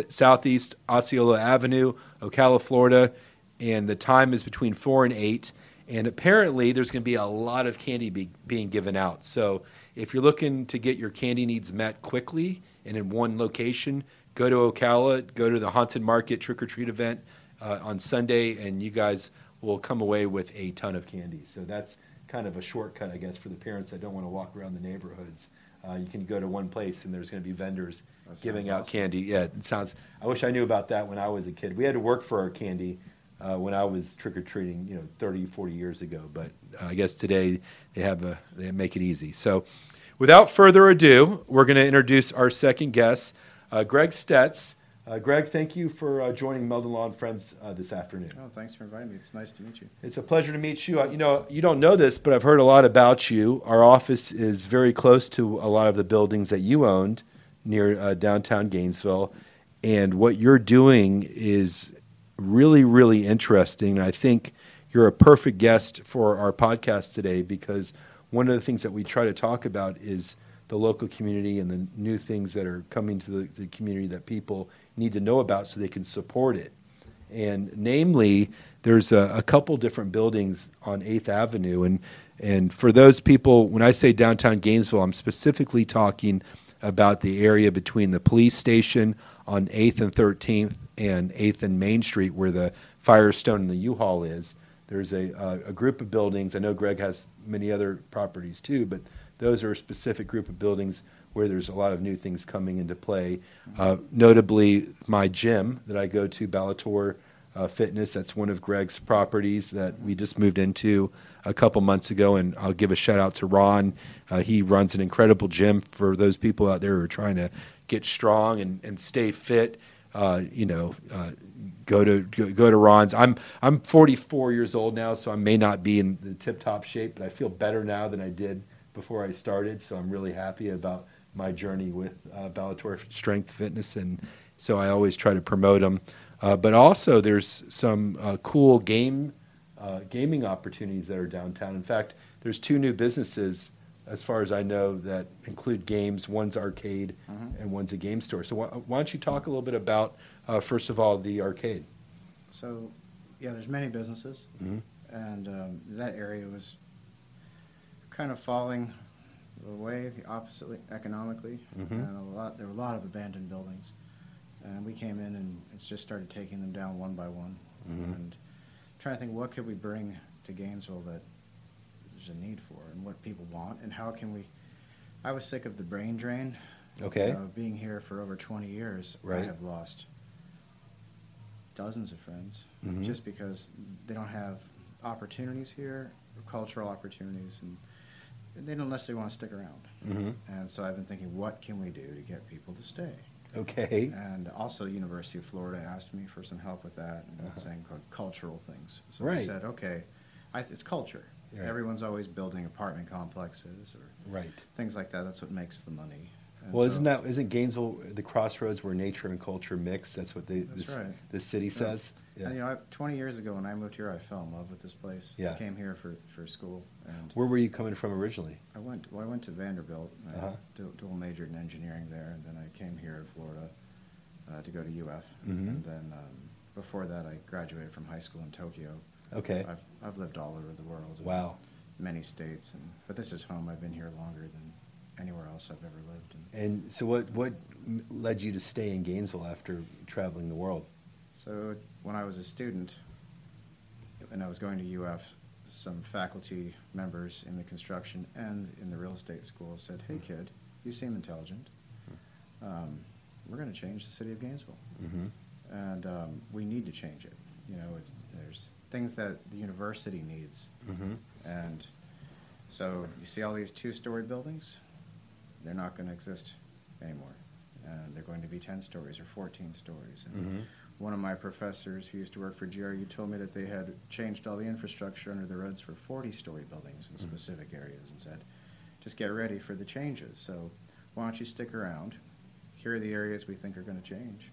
Southeast Osceola Avenue, Ocala, Florida and the time is between four and eight. And apparently, there's going to be a lot of candy be, being given out. So, if you're looking to get your candy needs met quickly and in one location, go to Ocala, go to the Haunted Market Trick or Treat event uh, on Sunday, and you guys will come away with a ton of candy. So, that's kind of a shortcut, I guess, for the parents that don't want to walk around the neighborhoods. Uh, you can go to one place and there's going to be vendors giving out awesome. candy. Yeah, it sounds. I wish I knew about that when I was a kid. We had to work for our candy uh, when I was trick or treating, you know, 30, 40 years ago. But uh, I guess today they have a, they make it easy. So, without further ado, we're going to introduce our second guest, uh, Greg Stetz. Uh, Greg, thank you for uh, joining Meldon Law and Friends uh, this afternoon. Oh, thanks for inviting me. It's nice to meet you. It's a pleasure to meet you. Uh, You know, you don't know this, but I've heard a lot about you. Our office is very close to a lot of the buildings that you owned near uh, downtown Gainesville, and what you're doing is really, really interesting. I think you're a perfect guest for our podcast today because one of the things that we try to talk about is the local community and the new things that are coming to the, the community that people need to know about so they can support it. And namely, there's a, a couple different buildings on 8th Avenue. And, and for those people, when I say downtown Gainesville, I'm specifically talking about the area between the police station on 8th and 13th and 8th and Main Street where the Firestone and the U-Haul is. There's a, a, a group of buildings. I know Greg has many other properties too, but those are a specific group of buildings where there's a lot of new things coming into play. Uh, notably, my gym that I go to, Bellator uh, Fitness, that's one of Greg's properties that we just moved into a couple months ago. And I'll give a shout out to Ron. Uh, he runs an incredible gym for those people out there who are trying to get strong and, and stay fit. Uh, you know, uh, go to go, go to Ron's. I'm I'm 44 years old now, so I may not be in the tip top shape, but I feel better now than I did before I started. So I'm really happy about my journey with uh, Bellator Strength Fitness, and so I always try to promote them. Uh, but also, there's some uh, cool game uh, gaming opportunities that are downtown. In fact, there's two new businesses, as far as I know, that include games. One's arcade, and one's a game store. So why, why don't you talk a little bit about, uh, first of all, the arcade? So, yeah, there's many businesses, Mhm. and um, that area was kind of falling away oppositely economically, Mhm. and a lot there were a lot of abandoned buildings, and we came in and it's just started taking them down one by one, Mhm. and trying to think what could we bring to Gainesville that there's a need for, and what people want, and how can we. I was sick of the brain drain. Okay. Uh, being here for over 20 years, Right. I have lost dozens of friends Mhm. just because they don't have opportunities here, cultural opportunities, and they don't necessarily want to stick around. Mhm. And so I've been thinking, what can we do to get people to stay? Okay. And also, University of Florida asked me for some help with that, and Uh-huh. saying cultural things. So Right. I said, okay, I, it's culture. Right. Everyone's always building apartment complexes or Right. things like that. That's what makes the money. And Well, so- isn't that isn't Gainesville the crossroads where nature and culture mix? That's what the That's this, right. the city Yeah. says. And, you know, I, 20 years ago when I moved here, I fell in love with this place. Yeah. I came here for, for school, and Where were you coming from originally? I went. Well, I went to Vanderbilt. I Uh-huh. du- dual majored in engineering there, and then I came here to Florida uh, to go to UF. Mhm. And then um, before that, I graduated from high school in Tokyo. Okay. I've I've lived all over the world. Wow. Many states, and but this is home. I've been here longer than anywhere else I've ever lived. And And so, what what led you to stay in Gainesville after traveling the world? So when I was a student, and I was going to UF, some faculty members in the construction and in the real estate school said, "Hey, kid, you seem intelligent. Um, we're going to change the city of Gainesville, Mm-hmm. and um, we need to change it. You know, it's there's things that the university needs, Mm-hmm. and so you see all these two-story buildings, they're not going to exist anymore. And they're going to be 10 stories or 14 stories. And Mhm. one of my professors who used to work for GRU told me that they had changed all the infrastructure under the roads for 40-story buildings in specific areas and said, just get ready for the changes. So why don't you stick around? Here are the areas we think are going to change.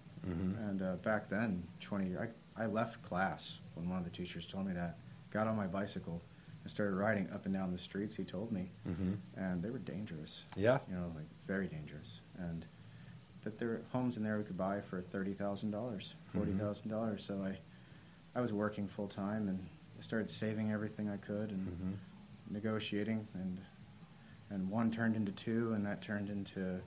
And uh, back then, 20, I, I left class when one of the teachers told me that, got on my bicycle and started riding up and down the streets, he told me. Mm-hmm. And they were dangerous. Yeah. You know, like very dangerous. And that there were homes in there we could buy for thirty thousand dollars, forty thousand dollars. Mm-hmm. So I, I was working full time and I started saving everything I could and mm-hmm. negotiating and and one turned into two and that turned into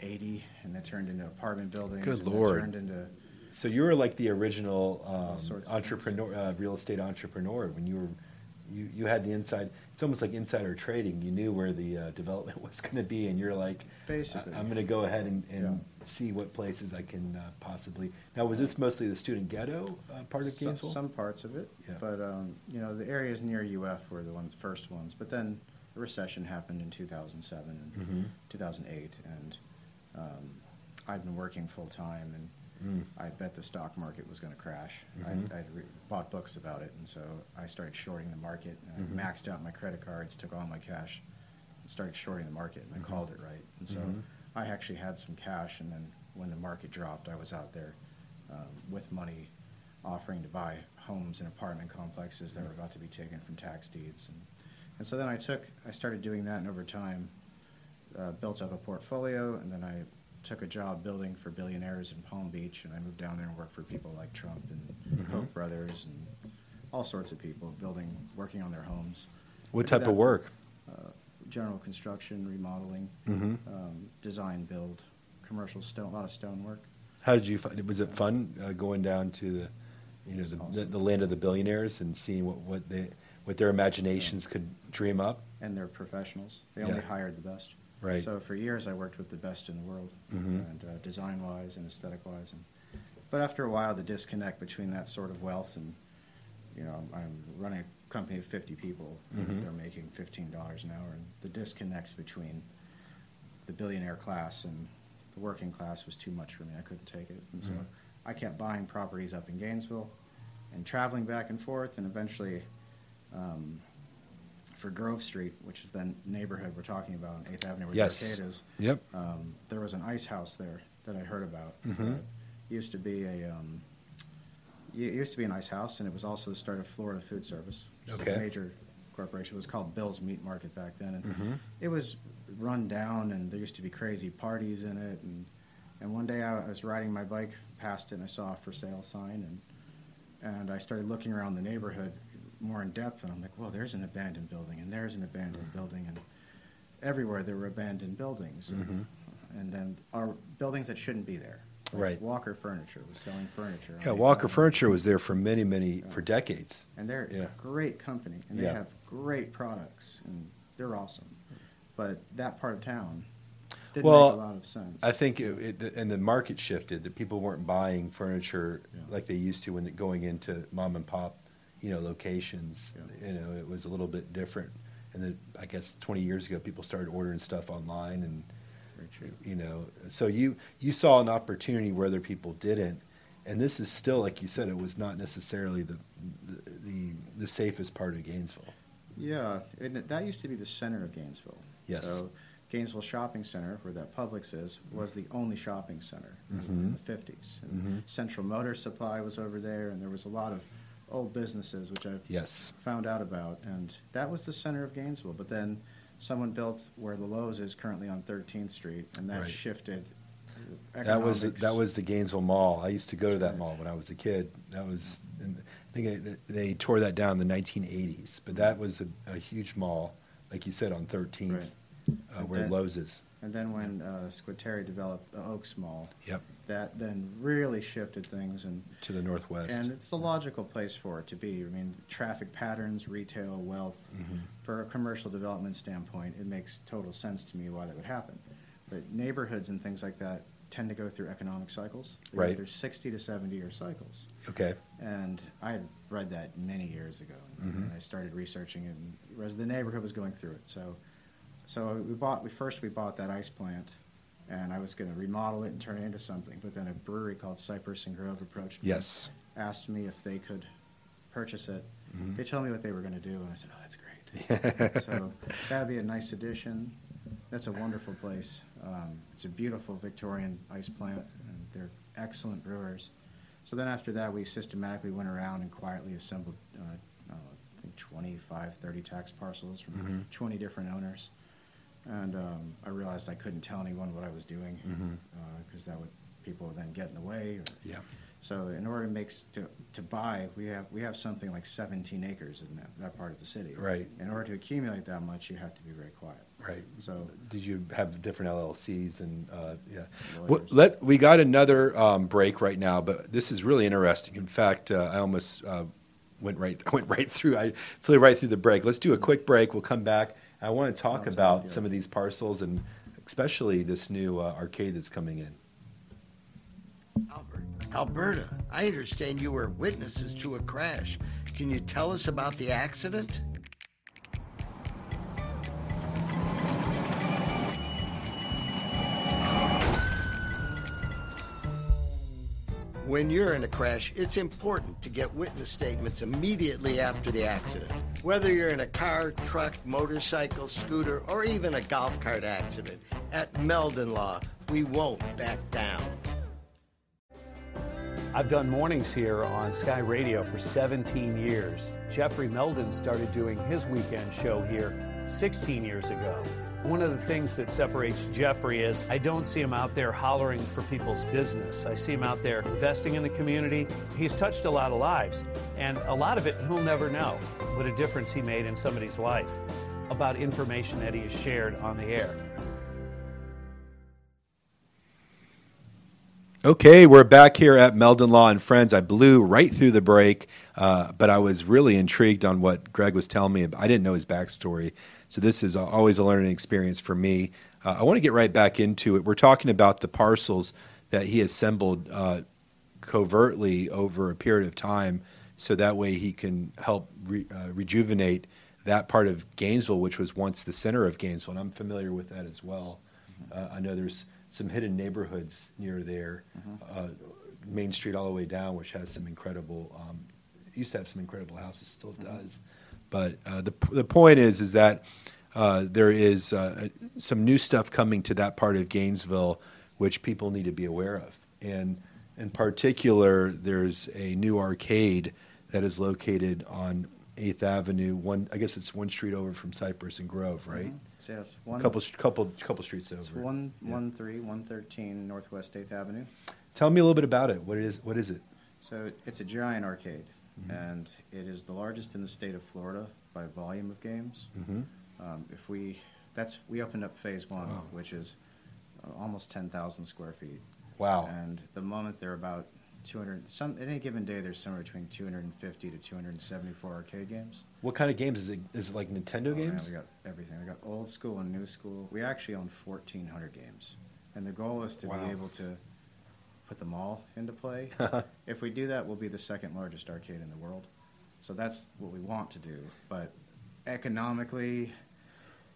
eighty and that turned into apartment buildings. Good and that Lord. turned into So you were like the original um, entrepreneur, uh, real estate entrepreneur when you were, you, you had the inside. It's almost like insider trading. You knew where the uh, development was going to be, and you're like, Basically. I, am going to go ahead and, and Yeah. see what places I can uh, possibly. Now, was this mostly the student ghetto uh, part of some, Gainesville? some parts of it. Yeah. But um, you know, the areas near UF were the ones first ones. But then the recession happened in 2007 and Mhm. 2008, and um, I'd been working full time, and Mm. I bet the stock market was going to crash. Mhm. I'd, I'd re- bought books about it, and so I started shorting the market. And Mhm. I maxed out my credit cards, took all my cash, and started shorting the market, and I Mhm. called it right. And so Mhm. I actually had some cash, and then when the market dropped, I was out there um, with money offering to buy homes and apartment complexes that were about to be taken from tax deeds. And, and so then I took, I started doing that, and over time, uh, built up a portfolio, and then I took a job building for billionaires in Palm Beach, and I moved down there and worked for people like Trump and Mhm. Koch brothers and all sorts of people building, working on their homes. what type that of work? Uh, general construction, remodeling, Mhm. um, design, build, commercial stone, a lot of stone work. How did you find? It was it fun uh, going down to the, you know, the, the, awesome. the land of the billionaires and seeing what what they what their imaginations could dream up? and they're professionals. They only Yeah. hired the best. Right. So for years, I worked with the best in the world, Mhm. and uh, design-wise and aesthetic-wise. And but after a while, the disconnect between that sort of wealth and you know, I'm running a company of 50 people. Mhm. They're making $15 an hour, and the disconnect between the billionaire class and the working class was too much for me. I couldn't take it, and so Mhm. I kept buying properties up in Gainesville and traveling back and forth, and eventually. Um, for Grove Street, which is the neighborhood we're talking about, on Eighth Avenue, where Yes. the arcade is. Yep. Um, there was an ice house there that I heard about. Mhm. that used to be a, um, it used to be an ice house, and it was also the start of Florida Food Service. which is Okay. A major corporation. It was called Bill's Meat Market back then, and Mhm. it was run down, and there used to be crazy parties in it. And and one day I was riding my bike past it, and I saw a for sale sign, and and I started looking around the neighborhood more in depth, and I'm like, well, there's an abandoned building, and there's an abandoned building, and everywhere there were abandoned buildings, Mhm. and then are buildings that shouldn't be there. Like Right. Walker Furniture was selling furniture. Yeah, Walker Furniture was there for many, many for decades. and they're Yeah. a great company, and they Yeah. have great products, and they're awesome. But that part of town didn't Well, make a lot of sense. I think it, it, and the market shifted. That people weren't buying furniture Yeah. like they used to when going into mom and pop, you know, locations. Yeah. You know, it was a little bit different. And then I guess 20 years ago, people started ordering stuff online, and you know, so you you saw an opportunity where other people didn't. And this is still, like you said, it was not necessarily the the the, the safest part of Gainesville. Yeah, and that used to be the center of Gainesville. Yes. So Gainesville Shopping Center, where that Publix is, was the only shopping center Mhm. in the 50s. And Mhm. Central Motor Supply was over there, and there was a lot of old businesses, which I've Yes. found out about. And that was the center of Gainesville. But then someone built where the Lowe's is currently on 13th Street, and that Right. shifted. That was economics. that was the Gainesville Mall. I used to go to that Right. mall when I was a kid. That was, I think they, they tore that down in the 1980s. But that was a, a huge mall, like you said, on 13th, Right. uh, where then- Lowe's is. And then when uh, Squatteri developed the Oaks Mall, Yep, that then really shifted things and to the northwest. And it's a logical place for it to be. I mean, traffic patterns, retail, wealth. Mhm. For a commercial development standpoint, it makes total sense to me why that would happen. But neighborhoods and things like that tend to go through economic cycles. They Right. through 60 to 70 year cycles. okay. And I had read that many years ago, and, Mhm. and I started researching it. And the neighborhood was going through it, so so we bought. We first we bought that ice plant and I was going to remodel it and turn it into something. But then a brewery called Cypress and Grove approached me, Yes. asked me if they could purchase it. Mhm. They told me what they were going to do, and I said, "Oh, that's great." so that'd be a nice addition. That's a wonderful place. Um, it's a beautiful Victorian ice plant, and they're excellent brewers. So then after that, we systematically went around and quietly assembled, uh, I don't know, I think 25, 30 tax parcels from Mhm. 20 different owners. And um, I realized I couldn't tell anyone what I was doing because that would people would then get in the way. Or, Yeah. So in order to make to, to buy, we have we have something like 17 acres in that, that part of the city. Right. In order to accumulate that much, you have to be very quiet. Right. So Did you have different LLCs and uh, yeah? Well, let we got another um, break right now, but this is really interesting. In fact, uh, I almost uh, went right went right through. I flew right through the break. Let's do a quick break. We'll come back. I want to talk Sounds about good, yeah. some of these parcels and especially this new uh, arcade that's coming in. Albert, Alberta, I understand you were witnesses to a crash. Can you tell us about the accident? When you're in a crash, it's important to get witness statements immediately after the accident. Whether you're in a car, truck, motorcycle, scooter, or even a golf cart accident, at Meldon Law, we won't back down. I've done mornings here on Sky Radio for 17 years. Jeffrey Meldon started doing his weekend show here 16 years ago. One of the things that separates Jeffrey is I don't see him out there hollering for people's business. I see him out there investing in the community. He's touched a lot of lives, and a lot of it he'll never know what a difference he made in somebody's life about information that he has shared on the air. Okay, we're back here at Meldon Law and Friends. I blew right through the break, uh, but I was really intrigued on what Greg was telling me. I didn't know his backstory, so this is always a learning experience for me. Uh, I want to get right back into it. We're talking about the parcels that he assembled uh, covertly over a period of time, so that way he can help re- uh, rejuvenate that part of Gainesville, which was once the center of Gainesville. And I'm familiar with that as well. Uh, I know there's some hidden neighborhoods near there, uh, Main Street all the way down, which has some incredible. Um, used to have some incredible houses, still does. But uh, the the point is, is that uh, there is uh, some new stuff coming to that part of Gainesville, which people need to be aware of. And in particular, there's a new arcade that is located on Eighth Avenue. One, I guess it's one street over from Cypress and Grove, right? So yeah, it's one, couple, couple, couple streets over. it's one, Yeah. one three, one thirteen Northwest Eighth Avenue. Tell me a little bit about it. What is what is it? So it's a giant arcade, Mm-hmm. and it is the largest in the state of Florida by volume of games. Mhm. Um, if we, that's we opened up phase one, Wow. which is uh, almost ten thousand square feet. Wow. And the moment they're about two hundred. Some at any given day, there's somewhere between two hundred and fifty to two hundred and seventy-four arcade games. What kind of games is it? Is it like Nintendo Oh, man, games? we got everything. We got old school and new school. We actually own 1,400 games, and the goal is to Wow. be able to put them all into play. Uh-huh. if we do that, we'll be the second largest arcade in the world. So that's what we want to do. But economically,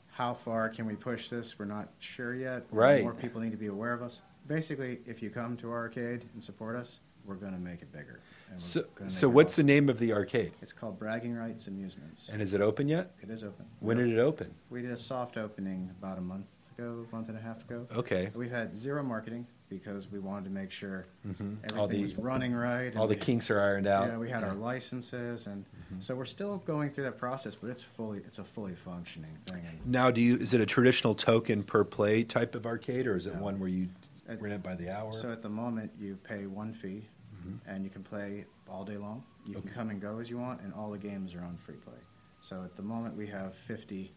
how far can we push this? We're not sure yet. Right. More people need to be aware of us. Basically, if you come to our arcade and support us, we're going to make it bigger. So, so what's the name of the arcade? It's called Bragging Rights Amusements. And is it open yet? It is open. When did it open? We did a soft opening about a month ago, month and a half ago. Okay. We've had zero marketing because we wanted to make sure Mhm. everything All the- was running right. and all the we- kinks are ironed out. Yeah, we had our Yeah. Mm-hmm. licenses, and so we're still going through that process, but it's fully, it's a fully functioning thing. Now, do you is it a traditional token per play type of arcade, or is it No. one where you At- rent it by the hour? So at the moment, you pay one fee, and you can play all day long. You can Mm-hmm. Come and go as you want, and all the games are on free play. So at the moment, we have 50,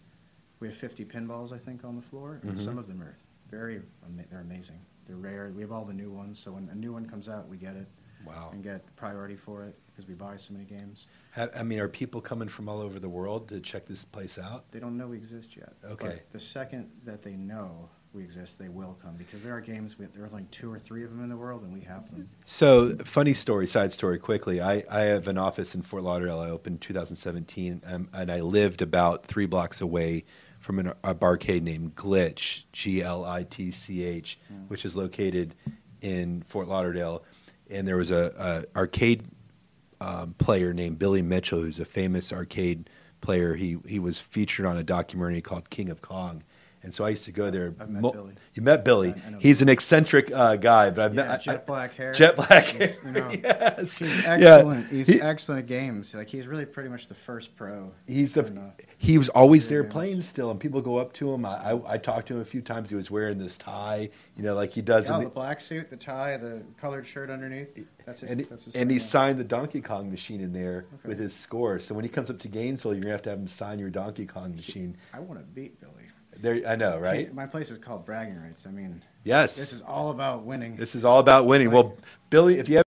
we have 50 pinballs, I think, on the floor, and Mhm. some of them are very, they're amazing. They're rare. We have all the new ones, so when a new one comes out, we get it. Wow. And get priority for it because we buy so many games. Ha- I mean, are people coming from all over the world to check this place out? They don't know we exist yet. Okay. But the second that they know we exist, they will come because there are games. We, there are like two or three of them in the world, and we have them. So, funny story, side story, quickly. I, I have an office in Fort Lauderdale. I opened 2017, and, um, and I lived about three blocks away from an, a barcade named Glitch, G L I T C H, which is located in Fort Lauderdale. And there was a, a arcade um, player named Billy Mitchell, who's a famous arcade player. He he was featured on a documentary called King of Kong. And so I used to go there. I've met Mo- Billy. You met Billy. I- I He's an eccentric uh, guy, but I've Yeah, met I- jet I- black hair. Jet black He's, hair. you know, yes. He's Yeah. excellent. He's He- excellent at games. Like he's really pretty much the first pro. He's the uh, he was always there games. playing still, and people go up to him. I, I I talked to him a few times. He was wearing this tie, you know, like he does. Yeah, in the black suit, the tie, the colored shirt underneath. That's his. and he, that's his and he signed the Donkey Kong machine in there Okay. with his score. So when he comes up to Gainesville, you're gonna have to have him sign your Donkey Kong machine. I want to beat Billy. There, I know, right? Hey, my place is called Bragging Rights. I mean, Yes. this is all about winning. This is all about winning. Well, Billy, if you have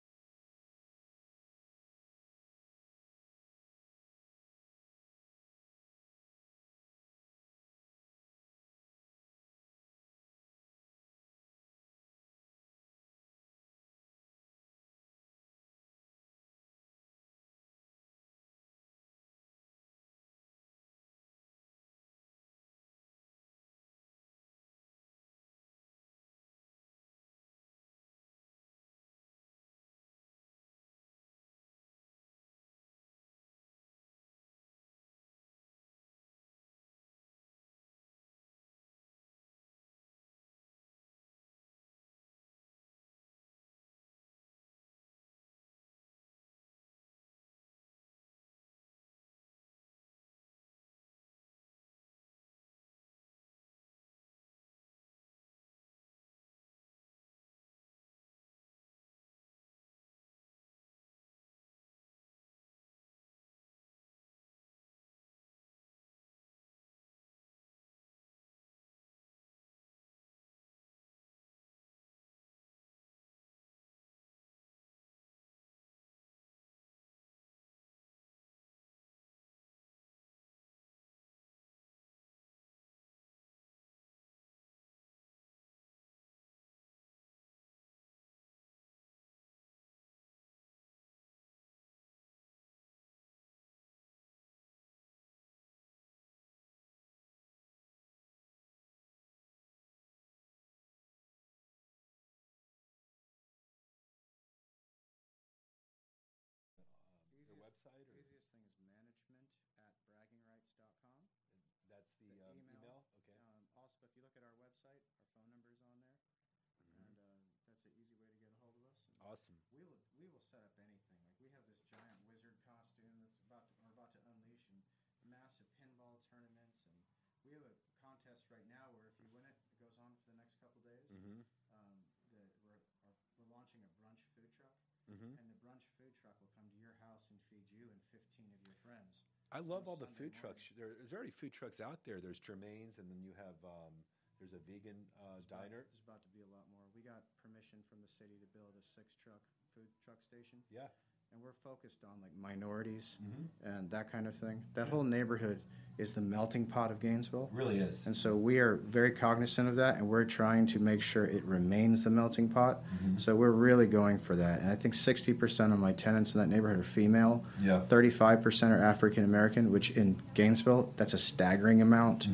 our phone number is on there, and uh, that's an easy way to get a hold of us. And Awesome. We will we will set up anything. Like we have this giant wizard costume that's about to, we're about to unleash, and massive pinball tournaments, and we have a contest right now where if you win it, it goes on for the next couple days. Mhm. Um, the, we're our, we're launching a brunch food truck, Mhm. and the brunch food truck will come to your house and feed you and 15 of your friends. I love all the Sunday food trucks. There, there's already food trucks out there. There's Germain's, and then you have um, there's a vegan uh, There's about- diner. There's about to be a lot more. We got permission from the city to build a six truck food truck station. Yeah. And we're focused on like minorities Mhm. and that kind of thing. That whole neighborhood is the melting pot of Gainesville. Really is. And so we are very cognizant of that and we're trying to make sure it remains the melting pot. Mm-hmm. So we're really going for that. And I think 60% of my tenants in that neighborhood are female. Yeah. 35% are African American, which in Gainesville, that's a staggering amount.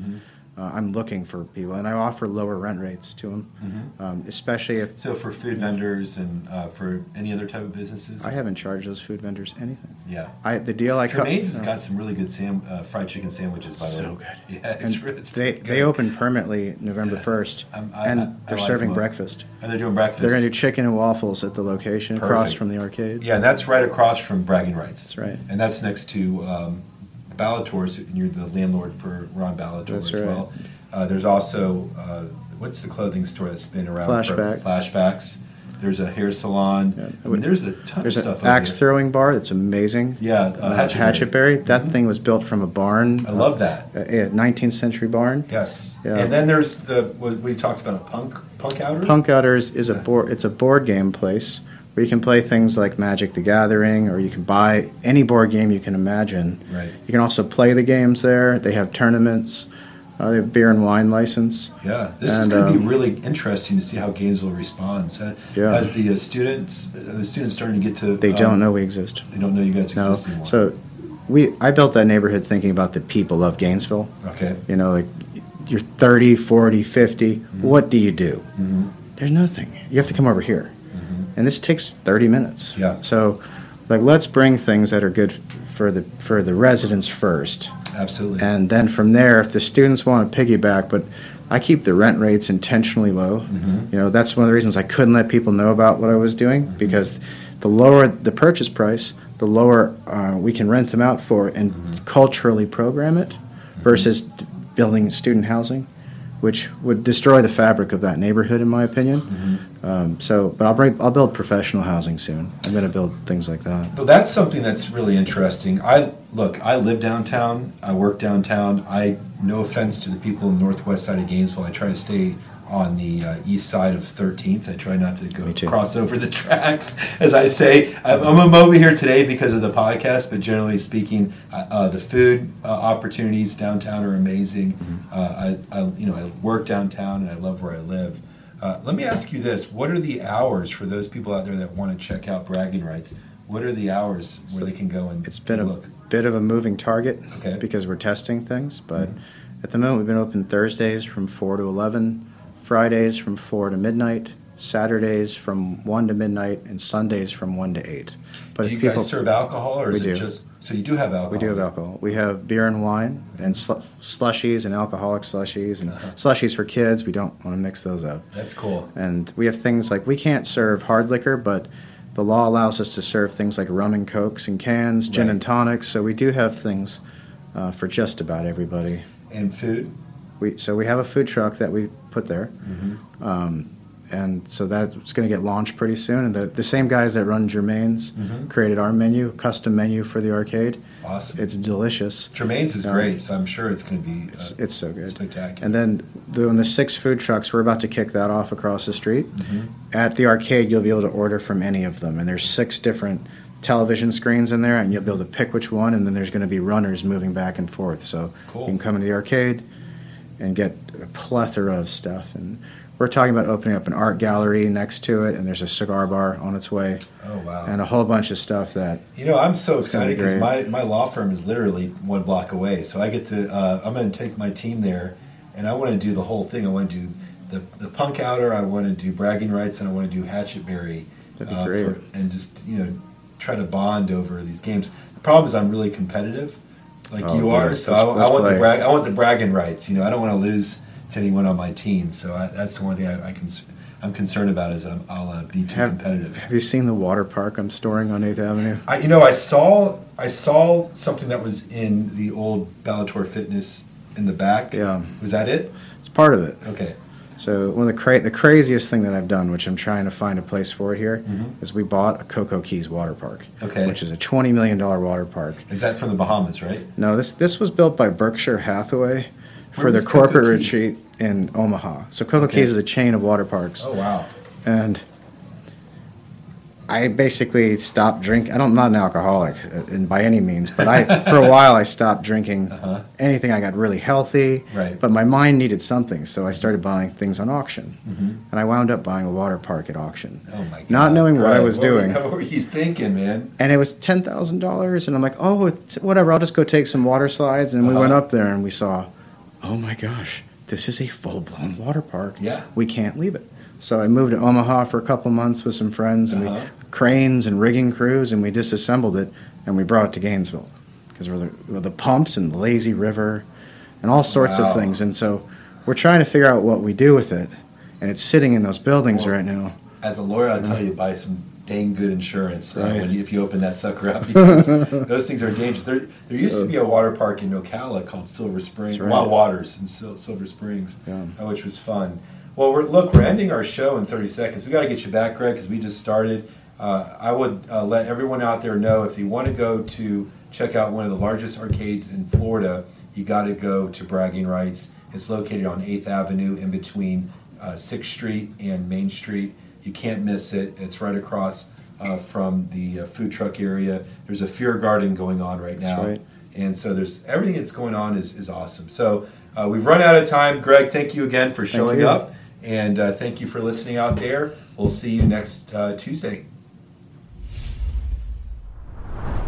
Mm-hmm. Uh, I'm looking for people, and I offer lower rent rates to them, Mhm. um, especially if So for food vendors and uh, for any other type of businesses, I haven't charged those food vendors anything. Yeah. I the deal I cut. Germain's has uh, got some really good sam- uh, fried chicken sandwiches. By the So way, good. Yeah, it's, and it's they really they open permanently November first, and I- they're like serving breakfast. And they're doing breakfast. They're going to do chicken and waffles at the location across from the arcade. Yeah, that's right across from Bragging Rights. That's right. And that's next to um, Bellators, and you're the landlord for Ron Bellator That's as right. well. Uh, there's also uh, what's the clothing store that's been around? Flashbacks. For, flashbacks. There's a hair salon. I mean, there's a ton There's of an stuff. over axe throwing bar that's amazing. Yeah, uh, Hatchetberry. Hatchetberry. That thing was built from a barn. I love that. A, a 19th century barn. Yes. Yeah. And then there's the what we talked about a punk punk outer. Punk Outers is a board. It's a board game place where you can play things like Magic the Gathering, or you can buy any board game you can imagine. Right. You can also play the games there. They have tournaments. Uh, they have beer and wine license. Yeah, this is going to um, be really interesting to see how Gainesville responds. Uh, Yeah. As the uh, students, uh, the students starting to get to. They um, don't know we exist. They don't know you guys No. exist anymore. So we I built that neighborhood thinking about the people of Gainesville. Okay. You know, like you're 30, 40, 50. What do you do? There's nothing. You have to come over here. And this takes 30 minutes. Yeah. So, like, let's bring things that are good for the for the residents first. Absolutely. And then from there, if the students want to piggyback, but I keep the rent rates intentionally low. Mm-hmm. You know, that's one of the reasons I couldn't let people know about what I was doing mm-hmm. because the lower the purchase price, the lower uh, we can rent them out for and mm-hmm. culturally program it versus building student housing, which would destroy the fabric of that neighborhood, in my opinion. Um, so, but I'll bring, I'll build professional housing soon. I'm going to build things like that. Well, that's something that's really interesting. I look, I live downtown. I work downtown. I, no offense to the people in the northwest side of Gainesville, I try to stay on the uh, east side of 13th. I try not to go cross over the tracks, as I say. I'm, I'm over here today because of the podcast, but generally speaking, uh, uh, the food uh, opportunities downtown are amazing. Mm-hmm. Uh, I, I, you know, I work downtown and I love where I live. Uh, let me ask you this: What are the hours for those people out there that want to check out bragging rights? What are the hours where they can go and It's been a bit of a moving target Okay. because we're testing things, but at the moment we've been open Thursdays from 4 to 11, Fridays from 4 to midnight, Saturdays from 1 to midnight, and Sundays from 1 to 8. But do you people, guys serve alcohol, or is it do. just so you do have alcohol? we do have alcohol. We have beer and wine and sl- slushies and alcoholic slushies and Uh-huh. slushies for kids. We don't want to mix those up. That's cool. And we have things like we can't serve hard liquor, but the law allows us to serve things like rum and cokes and cans, gin Right. and tonics. So we do have things uh, for just about everybody. And food. We so we have a food truck that we put there, Mm-hmm. um, and so that's going to get launched pretty soon. And the, the same guys that run Germain's Mhm. created our menu, custom menu for the arcade. Awesome. It's delicious. Germain's is Um, great, so I'm sure it's going to be. It's, uh, it's so good. spectacular. And then the, on the six food trucks, we're about to kick that off across the street. Mm-hmm. At the arcade, you'll be able to order from any of them, and there's six different television screens in there, and you'll be able to pick which one. And then there's going to be runners moving back and forth, so Cool. you can come into the arcade and get a plethora of stuff. And we're talking about opening up an art gallery next to it, and there's a cigar bar on its way, oh wow. and a whole bunch of stuff that You know, I'm so It's gonna be excited because my, my law firm is literally one block away. So I get to, uh, I'm going to take my team there and I want to do the whole thing. I want to do the, the punk outer, I want to do bragging rights, and I want to do Hatchetberry. That'd be great. and just, you know, try to bond over these games. The problem is I'm really competitive, like Oh, you are. good. So I, I want the brag, I want the bragging rights. You know, I don't want to lose to anyone on my team. So I, that's the one thing I, I can, I'm concerned about is I'm, I'll uh, be too have, competitive. have you seen the water park I'm storing on 8th Avenue? I, you know, I saw I saw something that was in the old Bellator Fitness in the back. Yeah. Was that it? It's part of it. Okay. So one of the cra- the craziest thing that I've done, which I'm trying to find a place for it here, is Mhm. we bought a Coco Keys water park. Okay. Which is a twenty million dollar water park. Is that from the Bahamas, right? No, this this was built by Berkshire Hathaway for their corporate retreat in Omaha. So Coco Okay. Keys is a chain of water parks. Oh wow. And I basically stopped drinking. I don't, I'm not an alcoholic, uh, by any means, but I, for a while, I stopped drinking Uh-huh. anything. I got really healthy, Right. but my mind needed something, so I started buying things on auction, Mhm. and I wound up buying a water park at auction, Oh my god. not knowing what I was What were- doing. What were you thinking, man? And it was ten thousand dollars, and I'm like, oh, it's, whatever. I'll just go take some water slides, and we Uh-huh. went up there, and we saw, oh my gosh, this is a full blown water park. Yeah. we can't leave it. So I moved to Omaha for a couple months with some friends, and Uh-huh. Cranes and rigging crews, and we disassembled it, and we brought it to Gainesville because we're the, we're the pumps and the lazy river, and all sorts Wow. of things. And so we're trying to figure out what we do with it, and it's sitting in those buildings Well, right now. As a lawyer, I'll tell you buy some dang good insurance uh, Right. you, if you open that sucker up because those things are dangerous. There, there used to be a water park in Ocala called Silver Springs, right. Wild Waters in Sil- Silver Springs, Yeah. uh, which was fun. Well, we're, look, we're ending our show in 30 seconds. We got to get you back, Greg, because we just started. Uh, I would uh, let everyone out there know if you want to go to check out one of the largest arcades in Florida, you got to go to Bragging Rights. It's located on 8th Avenue in between uh, 6th Street and Main Street. You can't miss it. It's right across uh, from the uh, food truck area. There's a fear garden going on right That's now. right. And so there's everything that's going on is, is awesome. So uh, we've run out of time. Greg, thank you again for showing up. And uh, thank you for listening out there. We'll see you next uh, Tuesday.